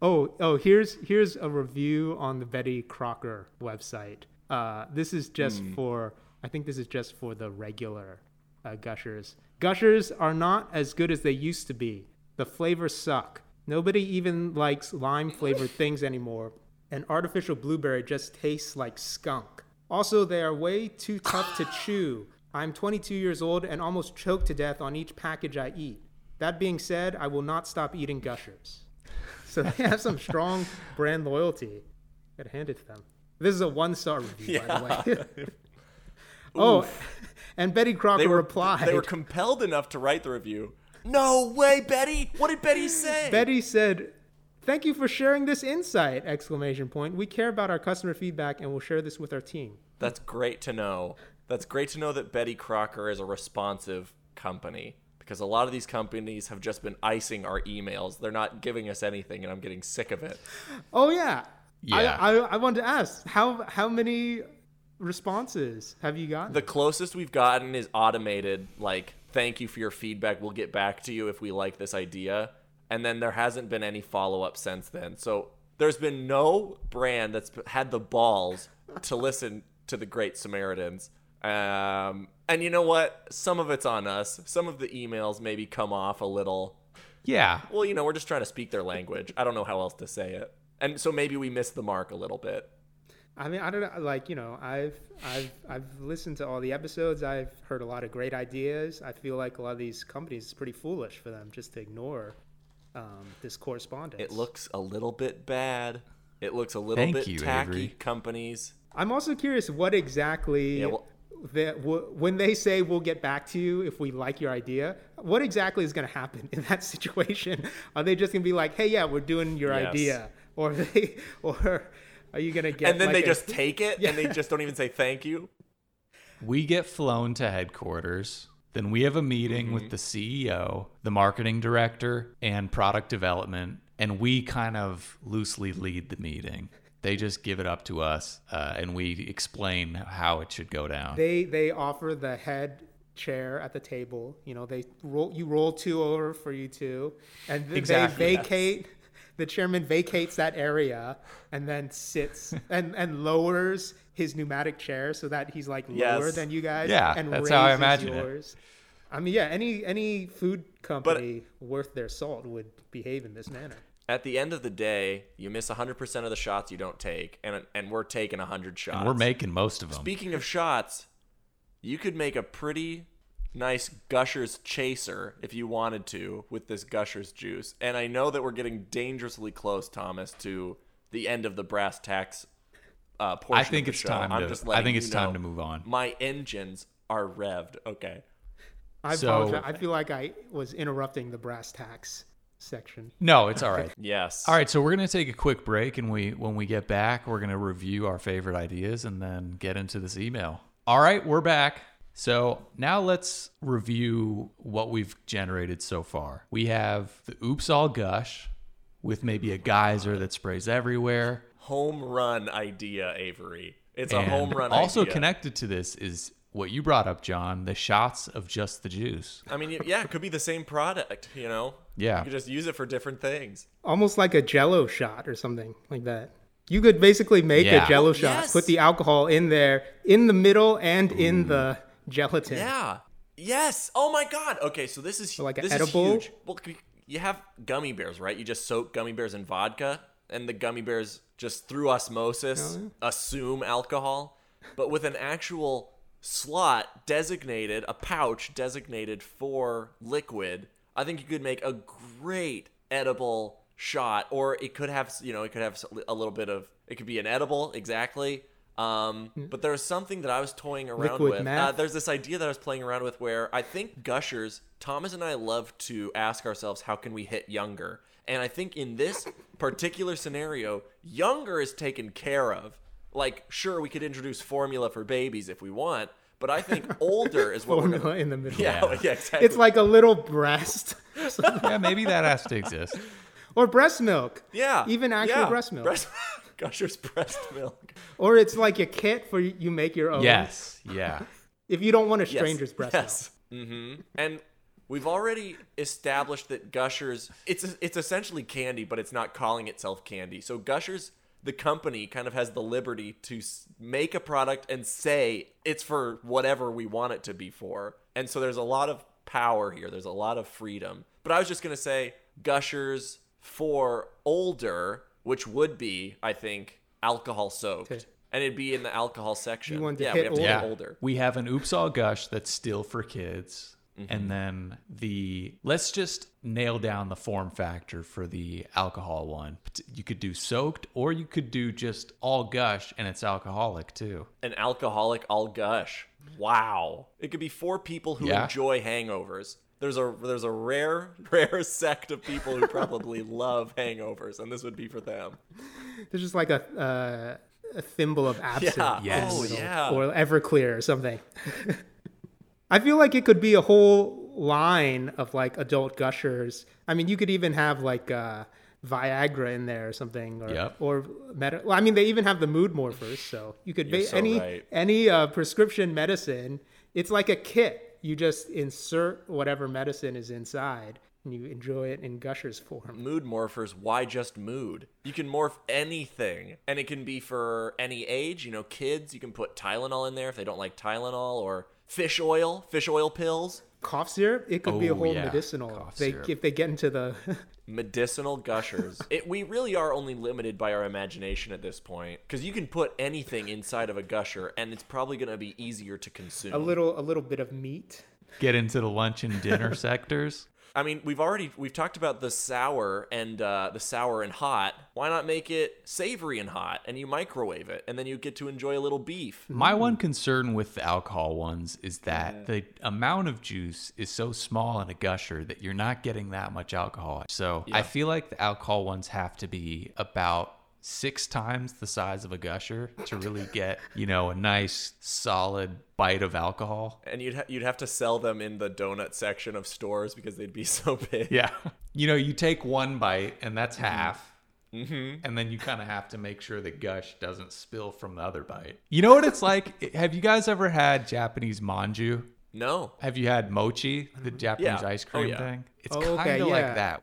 Oh, oh, here's here's a review on the Betty Crocker website. Uh, this is just for I think this is just for the regular uh, gushers. Gushers are not as good as they used to be. The flavors suck. Nobody even likes lime flavored things anymore, and artificial blueberry just tastes like skunk. Also, they are way too tough to chew. I'm 22 years old and almost choke to death on each package I eat. That being said, I will not stop eating gushers. So they have some strong brand loyalty. Gotta hand it to them. This is a one star review, by the way. Oh, and Betty Crocker they were replied. They were compelled enough to write the review. No way, Betty. What did Betty say? Betty said, "Thank you for sharing this insight!" Exclamation point. We care about our customer feedback and we'll share this with our team. That's great to know. That's great to know that Betty Crocker is a responsive company because a lot of these companies have just been icing our emails. They're not giving us anything, and I'm getting sick of it. Oh yeah. Yeah. I, I, I wanted to ask how how many responses have you gotten? The closest we've gotten is automated, like, thank you for your feedback. We'll get back to you if we like this idea. And then there hasn't been any follow up since then. So there's been no brand that's had the balls to listen to the Great Samaritans. Um, and you know what? Some of it's on us. Some of the emails maybe come off a little. Yeah. Well, you know, we're just trying to speak their language. I don't know how else to say it. And so maybe we missed the mark a little bit. I mean, I don't know. Like you know, I've I've I've listened to all the episodes. I've heard a lot of great ideas. I feel like a lot of these companies it's pretty foolish for them just to ignore um, this correspondence. It looks a little bit bad. It looks a little Thank bit you, tacky. Avery. Companies. I'm also curious what exactly. Yeah, well- that w- when they say we'll get back to you if we like your idea, what exactly is going to happen in that situation? Are they just going to be like, "Hey, yeah, we're doing your Yes. idea," or they, or are you going to get? and then like they a- just take it and they just don't even say thank you. We get flown to headquarters. Then we have a meeting with the CEO, the marketing director, and product development. And we kind of loosely lead the meeting. They just give it up to us uh, and we explain how it should go down. they they offer the head chair at the table. You know, they roll you roll two over for you two, and th- Exactly, they yes. vacate. The chairman vacates that area and then sits and and lowers his pneumatic chair so that he's like lower Yes. than you guys. Yeah, and that's how I raises imagine it. yours. I mean, yeah, any any food company worth their salt would behave in this manner. At the end of the day, you miss 100% of the shots you don't take, and and we're taking 100 shots. And we're making most of them. Speaking of shots, you could make a pretty nice Gushers chaser if you wanted to with this Gushers juice. And I know that we're getting dangerously close, Thomas, to the end of the brass tacks uh, portion. I think of the it's show. time I'm to- just I think it's time know to move on. My engines are revved. Okay. I So- apologize. I feel like I was interrupting the brass tacks section. no, it's all right. Yes. All right, so we're gonna take a quick break, and we when we get back, we're gonna review our favorite ideas and then get into this email. All right, we're back. So now let's review what we've generated so far. We have the Oops All Gush with maybe a geyser that sprays everywhere. Home run idea, Avery. It's a home run also idea. connected to this is what you brought up, John, the shots of just the juice. I mean, yeah, it could be the same product, you know? Yeah. You could just use it for different things. Almost like a jello shot or something like that. You could basically make Yeah. a jello Oh, shot, yes. put the alcohol in there, in the middle and in the gelatin. Yeah. Yes. Oh my God. Okay, so this is like this edible? Is huge. Well, you have gummy bears, right? You just soak gummy bears in vodka, and the gummy bears just through osmosis oh, assume alcohol. But with an actual slot designated, a pouch designated for liquid, I think you could make a great edible shot. Or it could have, you know, it could have a little bit of. It could be an edible, exactly. Um, but there's something that I was toying around Liquid with. Uh, there's this idea that I was playing around with where I think gushers, Thomas and I love to ask ourselves, how can we hit younger? And I think in this particular scenario, younger is taken care of. Like, sure, we could introduce formula for babies if we want, but I think older is what we're Formula gonna. in the middle. Yeah, yeah, exactly. It's like a little breast yeah, maybe that has to exist. or breast milk. yeah, Even actual yeah. breast milk. Breast, gushers breast milk. Or it's like a kit for you make your own. Yes, yeah. If you don't want a Yes, stranger's breast yes. Mm-hmm. And we've already established that Gushers it's it's essentially candy, but it's not calling itself candy. So Gushers, the company, kind of has the liberty to make a product and say it's for whatever we want it to be for. And so there's a lot of power here. There's a lot of freedom. But I was just gonna say Gushers for older, which would be, I think, alcohol soaked. Okay. And it'd be in the alcohol section. You want to yeah, hit we have to older. hit Yeah. older. We have an Oops All Gush that's still for kids. Mm-hmm. And then the let's just nail down the form factor for the alcohol one. You could do soaked or you could do just all gush and it's alcoholic too. an alcoholic all gush. Wow. It could be for people who Yeah. enjoy hangovers. There's a there's a rare rare sect of people who probably love hangovers, and this would be for them. There's just like a uh, a thimble of absinthe. Yeah. Yes. Oh in the middle, yeah. Or Everclear or something. I feel like it could be a whole line of like adult gushers. I mean, you could even have like uh, Viagra in there or something, or Yep. or meta- well, I mean, they even have the mood morphers, so you could You're ba- so any right. any uh, prescription medicine. It's like a kit. You just insert whatever medicine is inside, and you enjoy it in gushers form. mood morphers, why just mood? You can morph anything, and it can be for any age. You know, kids, you can put Tylenol in there if they don't like Tylenol, or fish oil, fish oil pills, Cough syrup. It could be a Oh, whole yeah, medicinal. cough They syrup. if they get into the medicinal gushers. it, we really are only limited by our imagination at this point, because you can put anything inside of a gusher, and it's probably going to be easier to consume. a little a little bit of meat. Get into the lunch and dinner sectors. I mean, we've already we've talked about the sour and uh, the sour and hot. Why not make it savory and hot, and you microwave it, and then you get to enjoy a little beef. My one concern with the alcohol ones is that the amount of juice is so small in a gusher that you're not getting that much alcohol. So I feel like the alcohol ones have to be about six times the size of a gusher to really get, you know, a nice solid bite of alcohol. And you'd ha- you'd have to sell them in the donut section of stores because they'd be so big. Yeah. You know, you take one bite and that's half. Mm-hmm. And then you kind of have to make sure the gush doesn't spill from the other bite. You know what it's like? Have you guys ever had Japanese manju? No. Have you had mochi, the Japanese Yeah. ice Oh, cream yeah. thing? It's Oh, kind of okay, like that.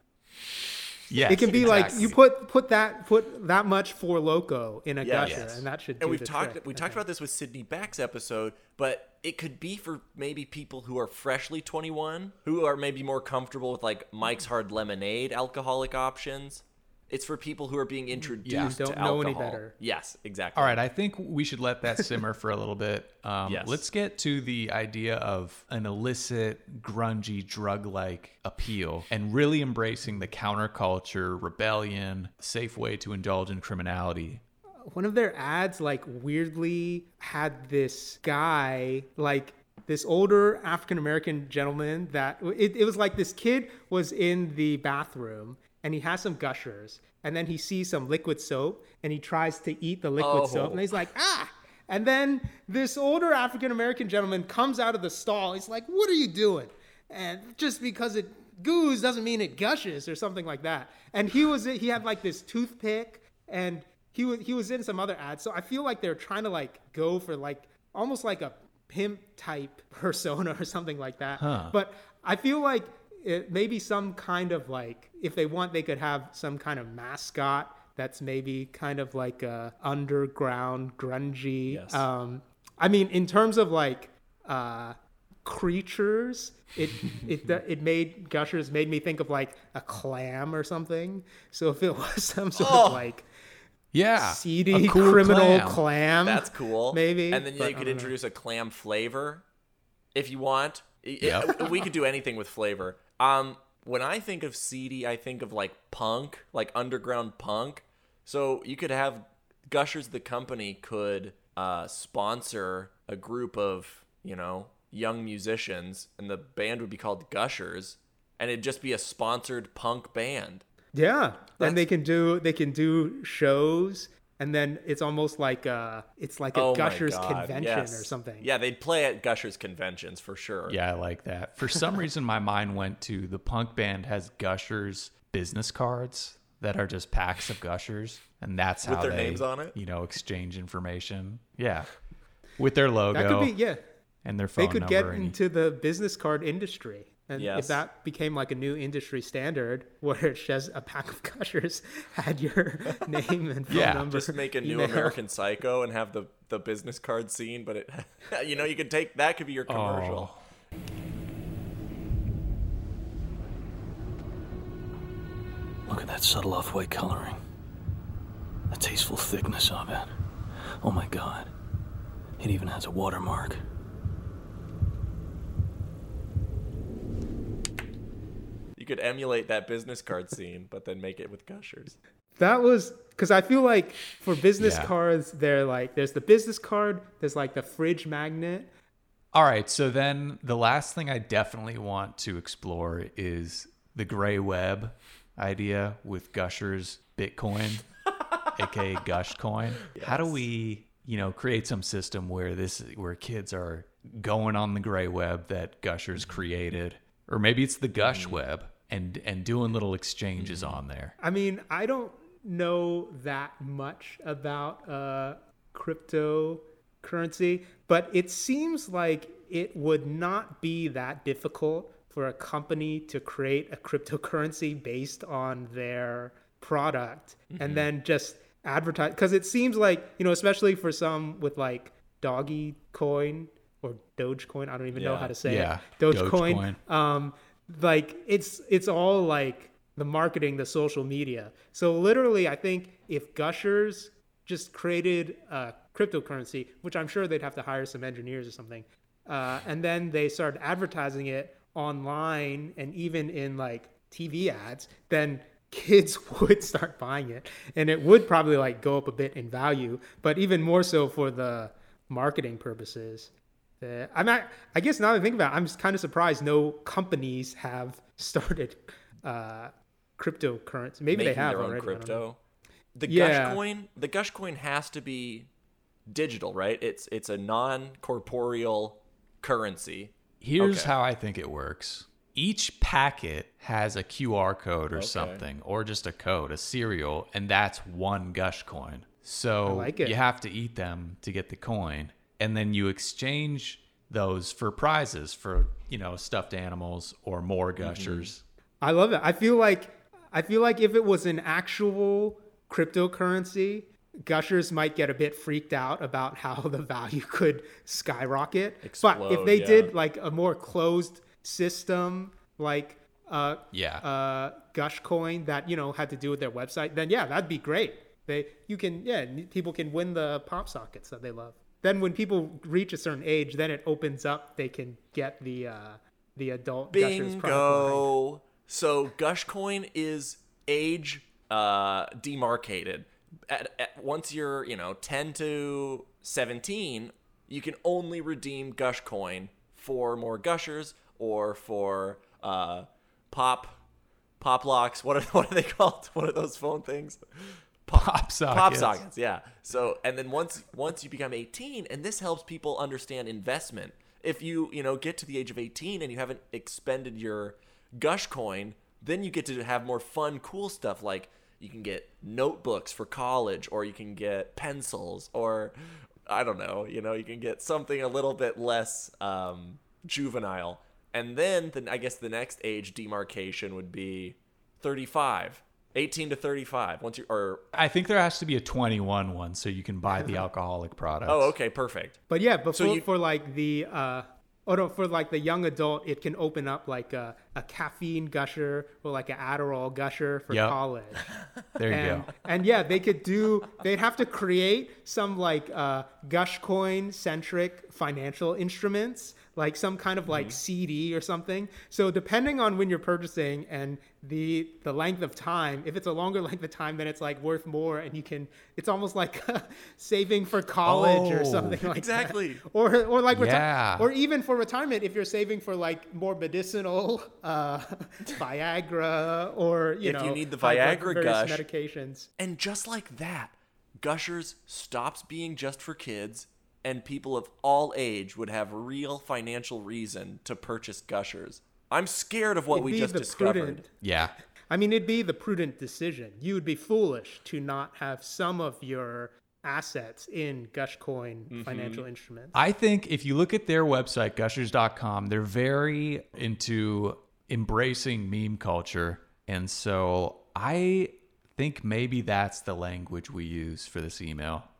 Yes, it can be like you put put that put that much Four Loko in a Yeah. gusher, Yes. and that should. and we've the talked trick. we talked about this with Sydney Beck's episode, but it could be for maybe people who are freshly 21, who are maybe more comfortable with like Mike's Hard Lemonade alcoholic options. It's for people who are being introduced Don't to know any better. Yes, exactly. All right, I think we should let that simmer for a little bit. Um, Yes. Let's get to the idea of an illicit, grungy, drug like appeal and really embracing the counterculture, rebellion, safe way to indulge in criminality. one of their ads like weirdly had this guy like this older African American gentleman that it, it was like this kid was in the bathroom and he has some gushers and then he sees some liquid soap and he tries to eat the liquid soap Oh. and he's like ah and then this older African American gentleman comes out of the stall he's like what are you doing and just because it goos doesn't mean it gushes or something like that and he was he had like this toothpick and he was he was in some other ads. So I feel like they're trying to like go for like almost like a pimp type persona or something like that. But I feel like it, maybe some kind of like if they want, they could have some kind of mascot that's maybe kind of like a underground grungy. Yes. Um, I mean, in terms of like uh, creatures, it it it made Gushers made me think of like a clam or something. So if it was some sort of like Yeah. seedy a cool criminal clam. clam. That's cool. Maybe. And then but you could don't know. introduce a clam flavor if you want. I- Yep. we could do anything with flavor. Um, when I think of seedy, I think of like punk, like underground punk. So you could have Gushers, the company, could uh, sponsor a group of you know young musicians, and the band would be called Gushers, and it'd just be a sponsored punk band. Yeah, and they can do they can do shows, and then it's almost like uh it's like a oh Gushers convention yes. or something. Yeah, they'd play at Gushers conventions for sure. Yeah, I like that. For some reason, my mind went to the punk band has Gushers business cards that are just packs of Gushers, and that's With how their they, names on it? you know, exchange information. Yeah, with their logo that could be yeah. and their phone They could number. get and- into the business card industry. And Yes. if that became like a new industry standard where it's just a pack of gushers had your name and phone Yeah, number. just make a new email. American Psycho and have the the business card scene, but it, you know, you could take that could be your commercial. Oh. Look at that subtle off-white coloring. The tasteful thickness of it. Oh my god. It even has a watermark. You could emulate that business card scene, but then make it with gushers. That was because I feel like for business Yeah. cards, they're like there's the business card, there's like the fridge magnet. All right, so then the last thing I definitely want to explore is the gray web idea with Gushers Bitcoin, aka Gush Coin. How do we, you know, create some system where this where kids are going on the gray web that Gushers mm-hmm. created, or maybe it's the Gush mm-hmm. web and and doing little exchanges on there. I mean, I don't know that much about uh, cryptocurrency, but it seems like it would not be that difficult for a company to create a cryptocurrency based on their product and then just advertise. Because it seems like, you know, especially for some with like Doggy Coin or Dogecoin, I don't even know how to say Yeah, it. Dogecoin. Dogecoin. Um, like it's it's all like the marketing, the social media. So literally, I think if Gushers just created a cryptocurrency, which I'm sure they'd have to hire some engineers or something, uh, and then they started advertising it online and even in like TV ads, then kids would start buying it, and it would probably like go up a bit in value, but even more so for the marketing purposes. Uh, I'm not. I guess now that I think about it, I'm kind of surprised no companies have started uh, cryptocurrency. Maybe making they have their own already. I don't know. crypto. The Yeah. Gush coin, the Gush coin has to be digital, right? It's it's a non-corporeal currency. Here's Okay. how I think it works. Each packet has a QR code or Okay. something, or just a code, a serial, and that's one gush coin. So like you have to eat them to get the coin, and then you exchange those for prizes for you know stuffed animals or more Mm-hmm. gushers. I love it. I feel like I feel like if it was an actual cryptocurrency, gushers might get a bit freaked out about how the value could skyrocket. but if they yeah. did like a more closed system, like uh, Yeah. uh, Gush Coin that you know had to do with their website, then yeah, that'd be great. They you can yeah people can win the pop sockets that they love. Then when people reach a certain age, then it opens up. They can get the uh, the adult Gushers product line. Bingo. So Gushcoin is age uh, demarcated. At, at, once you're, you know, 10 to 17, you can only redeem Gushcoin for more gushers or for uh, pop pop locks. What are what are they called? What are those phone things? Pop sockets. Pop sockets, yeah. So and then once once you become 18, and this helps people understand investment. If you you know get to the age of 18 and you haven't expended your Gush coin, then you get to have more fun, cool stuff like you can get notebooks for college, or you can get pencils, or I don't know, you know, you can get something a little bit less um, juvenile. And then, then I guess the next age demarcation would be 35, 18 to 35. Once you or I think there has to be a 21 one so you can buy the alcoholic products. oh, okay, perfect. But yeah, before you- for like the uh oh no, for like the young adult, it can open up like a, a caffeine gusher or like an Adderall gusher for Yep. college. There you and, go. and yeah, they could do. They'd have to create some like uh, Gushcoin centric financial instruments, like some kind of Mm-hmm. like CD or something. So depending on when you're purchasing and the the length of time, if it's a longer length of time, then it's like worth more, and you can. It's almost like saving for college or Oh, something like that. exactly. that. Or or like reti- Yeah. or even for retirement if you're saving for like more medicinal uh, Viagra or you If know you need the Viagra various gush. medications. And just like that, Gushers stops being just for kids, and people of all age would have real financial reason to purchase Gushers. I'm scared of what It'd we just discovered. prudent- Yeah. I mean, it'd be the prudent decision. You would be foolish to not have some of your assets in Gushcoin Mm-hmm. financial instruments. I think if you look at their website, gushers.com, they're very into embracing meme culture. And so I think maybe that's the language we use for this email.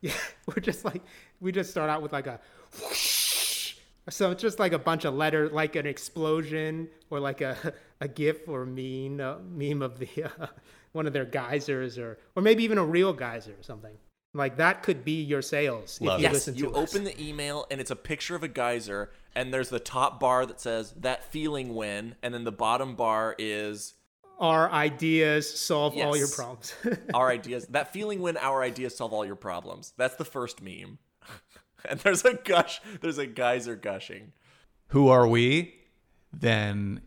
Yeah, we're just like we just start out with like a whoosh. So it's just like a bunch of letters, like an explosion or like a a GIF or meme uh, meme of the uh, one of their geysers or or maybe even a real geyser or something. Like that could be your sales Love if you it. Yes, listen you us. open the email and it's a picture of a geyser, and there's the top bar that says that feeling when, and then the bottom bar is our ideas solve all your Yes. problems. our ideas. That feeling when our ideas solve all your problems. That's the first meme. and there's a gush, there's a geyser gushing. Who are we? Then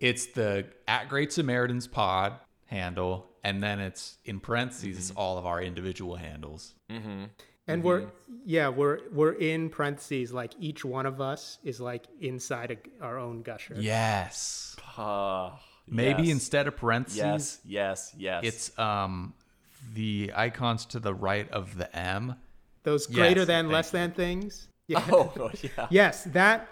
it's the at Great Samaritans pod handle. And then it's in parentheses all of our individual handles. And we're yeah, we're we're in parentheses like each one of us is like inside a, our own gusher. Yes. Ah, Maybe yes. instead of parentheses, Yes, yes, yes. it's um the icons to the right of the M. Those Yes, greater than less you. than things. Yeah. oh, oh, yeah. Yes, that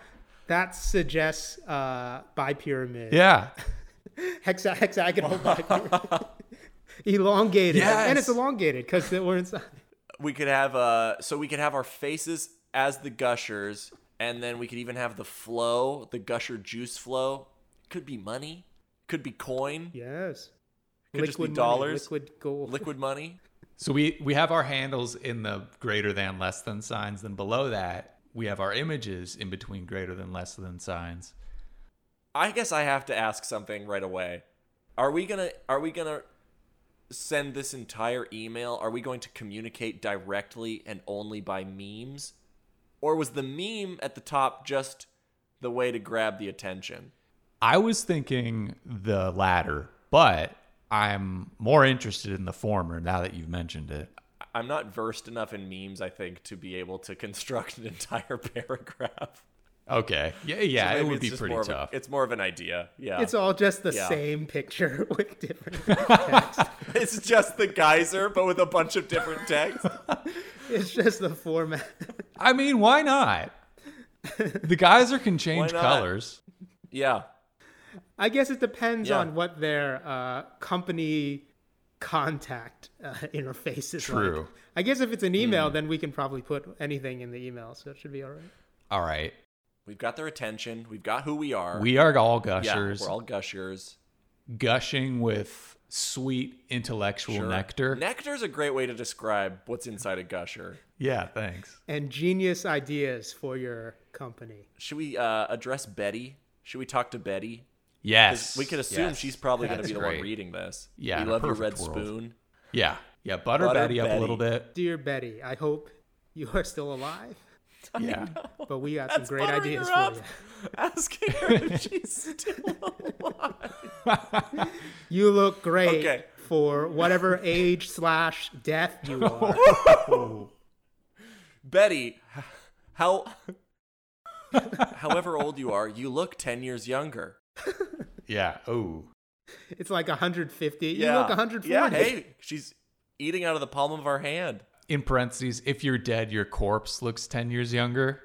that suggests uh bipyramid. Yeah. Hexa, hexagonal bipyramid. elongated. And it's elongated because we're inside. We could have uh so we could have our faces as the gushers and then we could even have the flow, the gusher juice flow. Could be money, could be coin, Yes. could just be money, dollars, liquid gold. liquid money. So we we have our handles in the greater than less than signs. Then below that, we have our images in between greater than less than signs. I guess I have to ask something right away. Are we gonna are we gonna send this entire email? Are we going to communicate directly and only by memes? Or was the meme at the top just the way to grab the attention? I was thinking the latter, but I'm more interested in the former now that you've mentioned it. I'm not versed enough in memes, I think, to be able to construct an entire paragraph. Okay. Yeah, yeah, So it would be pretty more of a- tough. it's more of an idea. Yeah. It's all just the Yeah. same picture with different text. it's just the geyser, but with a bunch of different text. It's just the format. I mean, why not? the geyser can change colors. Yeah. I guess it depends Yeah. on what their uh, company contact uh, interface is like. True. I guess if it's an email, then we can probably put anything in the email, so it should be all right. All right. We've got their attention. We've got who we are. We are all gushers. yeah, gushers, we're all gushers. gushing with sweet intellectual Sure. nectar. is a great way to describe what's inside a gusher. yeah, thanks. And genius ideas for your company. Should we uh, address Betty? Should we talk to Betty? 'Cause Yes. We could assume yes. she's probably going to be the great. one reading this. Yeah, We love your red world. spoon. Yeah. Yeah, butter, Butter Betty up a little bit. Dear Betty, I hope you are still alive, Yeah. but we got some great ideas her for you. Asking her if she's still alive. You look great Okay. for whatever age slash death you are. Betty, how, however old you are, you look 10 years younger. Yeah. Oh. It's like 150. You Yeah. look 140. Yeah, hey, she's eating out of the palm of our hand. In parentheses, if you're dead, your corpse looks 10 years younger.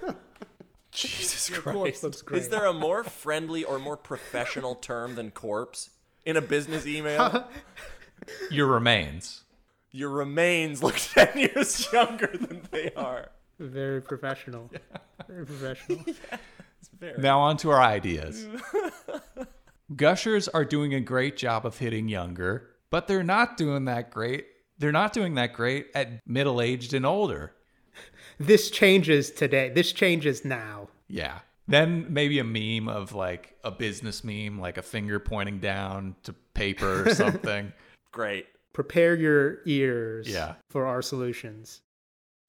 Jesus Your Christ. corpse looks Is there a more friendly or more professional term than corpse in a business email? Your remains. Your remains look 10 years younger than they are. Very professional. Very professional. Very. Now on to our ideas. Gushers are doing a great job of hitting younger, but they're not doing that great. They're not doing that great at middle-aged and older. This changes today. This changes now. Yeah. Then maybe a meme of like a business meme, like a finger pointing down to paper or something. Great. Prepare your ears Yeah. for our solutions.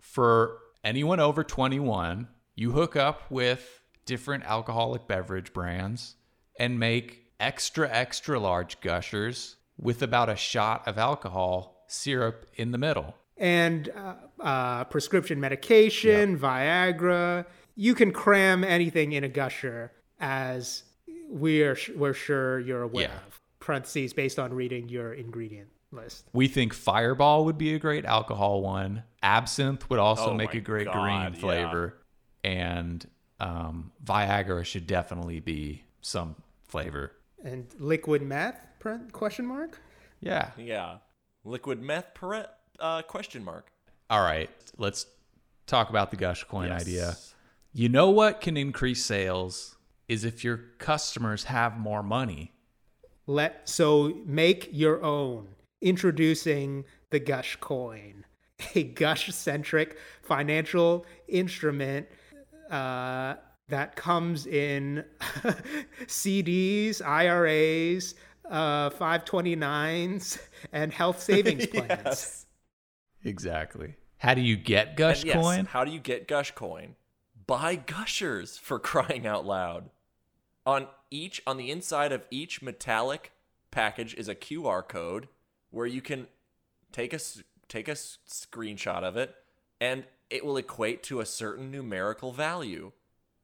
For anyone over 21, you hook up with different alcoholic beverage brands and make extra, extra large gushers with about a shot of alcohol syrup in the middle. And uh, uh, prescription medication, Viagra. You can cram anything in a gusher, as we're we're sure you're aware Yeah. of. Parentheses based on reading your ingredient list. We think Fireball would be a great alcohol one. Absinthe would also Oh make a great God, green yeah. flavor. And um, Viagra should definitely be some flavor. And liquid meth? Question mark. Yeah. Yeah. Liquid meth uh, question mark. All right. Let's talk about the Gush Coin Yes. idea. You know what can increase sales is if your customers have more money. Let so make your own. Introducing the Gush coin, a Gush-centric financial instrument uh, that comes in CDs, IRAs, uh, 529s, and health savings plans. Yes. Exactly. How do you get Gush And yes, Coin? How do you get Gush Coin? Buy Gushers for crying out loud. On each on the inside of each metallic package is a QR code where you can take a take a screenshot of it and it will equate to a certain numerical value.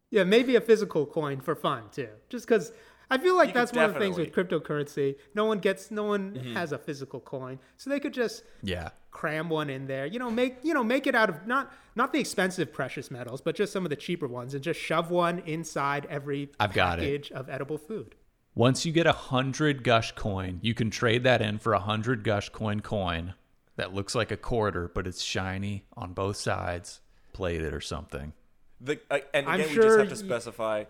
Yeah, maybe a physical coin for fun too. Just because I feel like You that's one of the things with cryptocurrency. No one gets, no one Mm-hmm. has a physical coin, so they could just Yeah. cram one in there. You know, make you know make it out of not not the expensive precious metals, but just some of the cheaper ones, and just shove one inside every I've got it. package of edible food. Once you get a hundred Gush Coin, you can trade that in for a hundred Gush Coin coin that looks like a quarter, but it's shiny on both sides, plated or something. The uh, and I'm again we sure just have to y- specify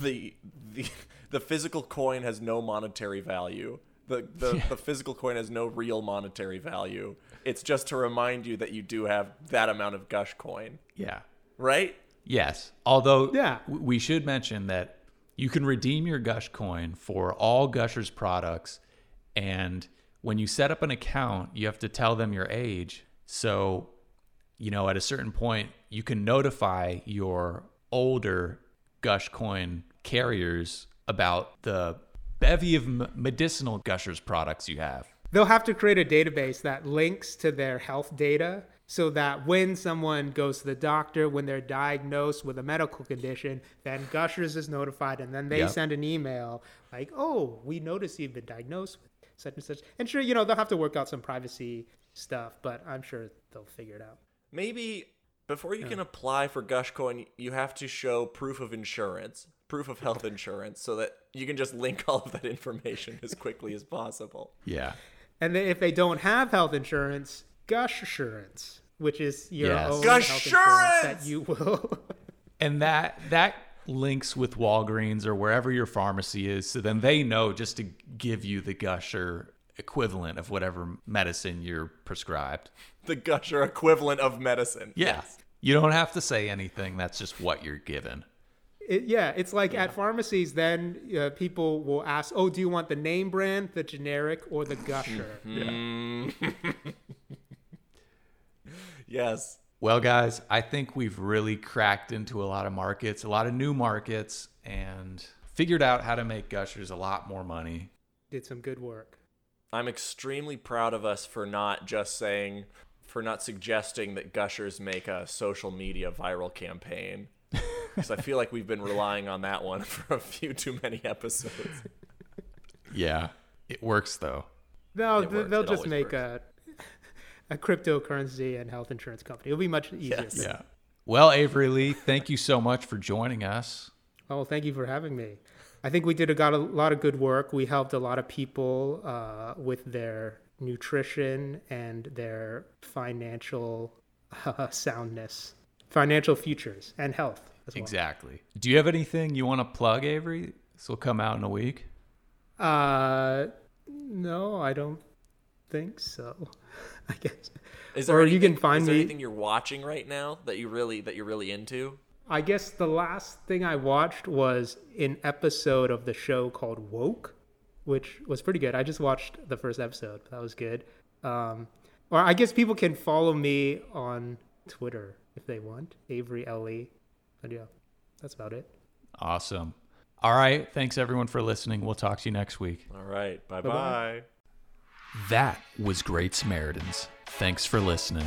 the the the physical coin has no monetary value. The the, the physical coin has no real monetary value. It's just to remind you that you do have that amount of gush coin, Yeah. right? Yes. Although Yeah. we should mention that you can redeem your Gush coin for all Gushers products and when you set up an account, you have to tell them your age. So, you know, at a certain point, you can notify your older Gushcoin carriers about the bevy of medicinal Gushers products you have. They'll have to create a database that links to their health data so that when someone goes to the doctor, when they're diagnosed with a medical condition, then Gushers is notified and then they Yep. send an email like, oh, we noticed you've been diagnosed with such and such. And sure, you know, they'll have to work out some privacy stuff, but I'm sure they'll figure it out. Maybe before you can apply for gush coin, you have to show proof of insurance. proof of health insurance so that you can just link all of that information as quickly as possible. Yeah. And then if they don't have health insurance, Gush Assurance, which is your Yes. own Gush health insurance Assurance! that you will. And that that links with Walgreens or wherever your pharmacy is, so then they know just to give you the gusher equivalent of whatever medicine you're prescribed. The gusher equivalent of medicine. Yeah. You don't have to say anything. That's just what you're given. It, yeah, it's like at pharmacies. Then uh, people will ask, "Oh, do you want the name brand, the generic, or the Gusher?" Yes. Well, guys, I think we've really cracked into a lot of markets, a lot of new markets, and figured out how to make gushers a lot more money. Did some good work. I'm extremely proud of us for not just saying, for not suggesting that gushers make a social media viral campaign. Because I feel like we've been relying on that one for a few too many episodes. Yeah. It works though. No, It th- works. they'll It just always make a a cryptocurrency and health insurance company. It'll be much easier. Yes. Yeah. Well, Avery Lee, thank you so much for joining us. Oh, thank you for having me. I think we did a, got a lot of good work. We helped a lot of people uh, with their nutrition and their financial uh, soundness, financial futures, and health as well. Exactly. Do you have anything you want to plug, Avery? This will come out in a week. Uh, no, I don't think so. I guess. Is there or anything, you can find is there me. anything you're watching right now that you really that you're really into? I guess the last thing I watched was an episode of the show called Woke, which was pretty good. I just watched the first episode. That was good. Um, or I guess people can follow me on Twitter if they want. Avery Ellie. But yeah, that's about it. Awesome. All right. Thanks everyone for listening. We'll talk to you next week. All right. Bye Bye-bye. bye. That was Great Samaritans. Thanks for listening.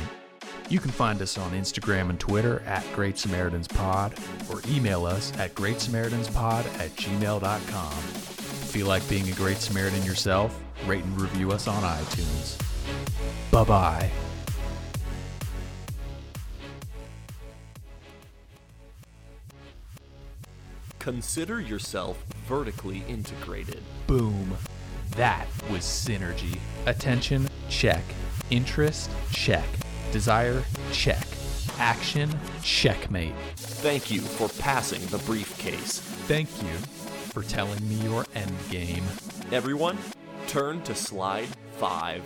You can find us on Instagram and Twitter at Great Samaritans Pod or email us at greatsamaritans.pod at gmail.com. Feel like being a Great Samaritan yourself? Rate and review us on iTunes. Bye bye. Consider yourself vertically integrated. Boom. That was synergy. Attention, check. Interest, check. Desire, check. Action, checkmate. Thank you for passing the briefcase. Thank you for telling me your end game. Everyone, turn to slide 5.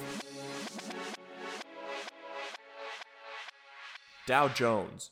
Dow Jones,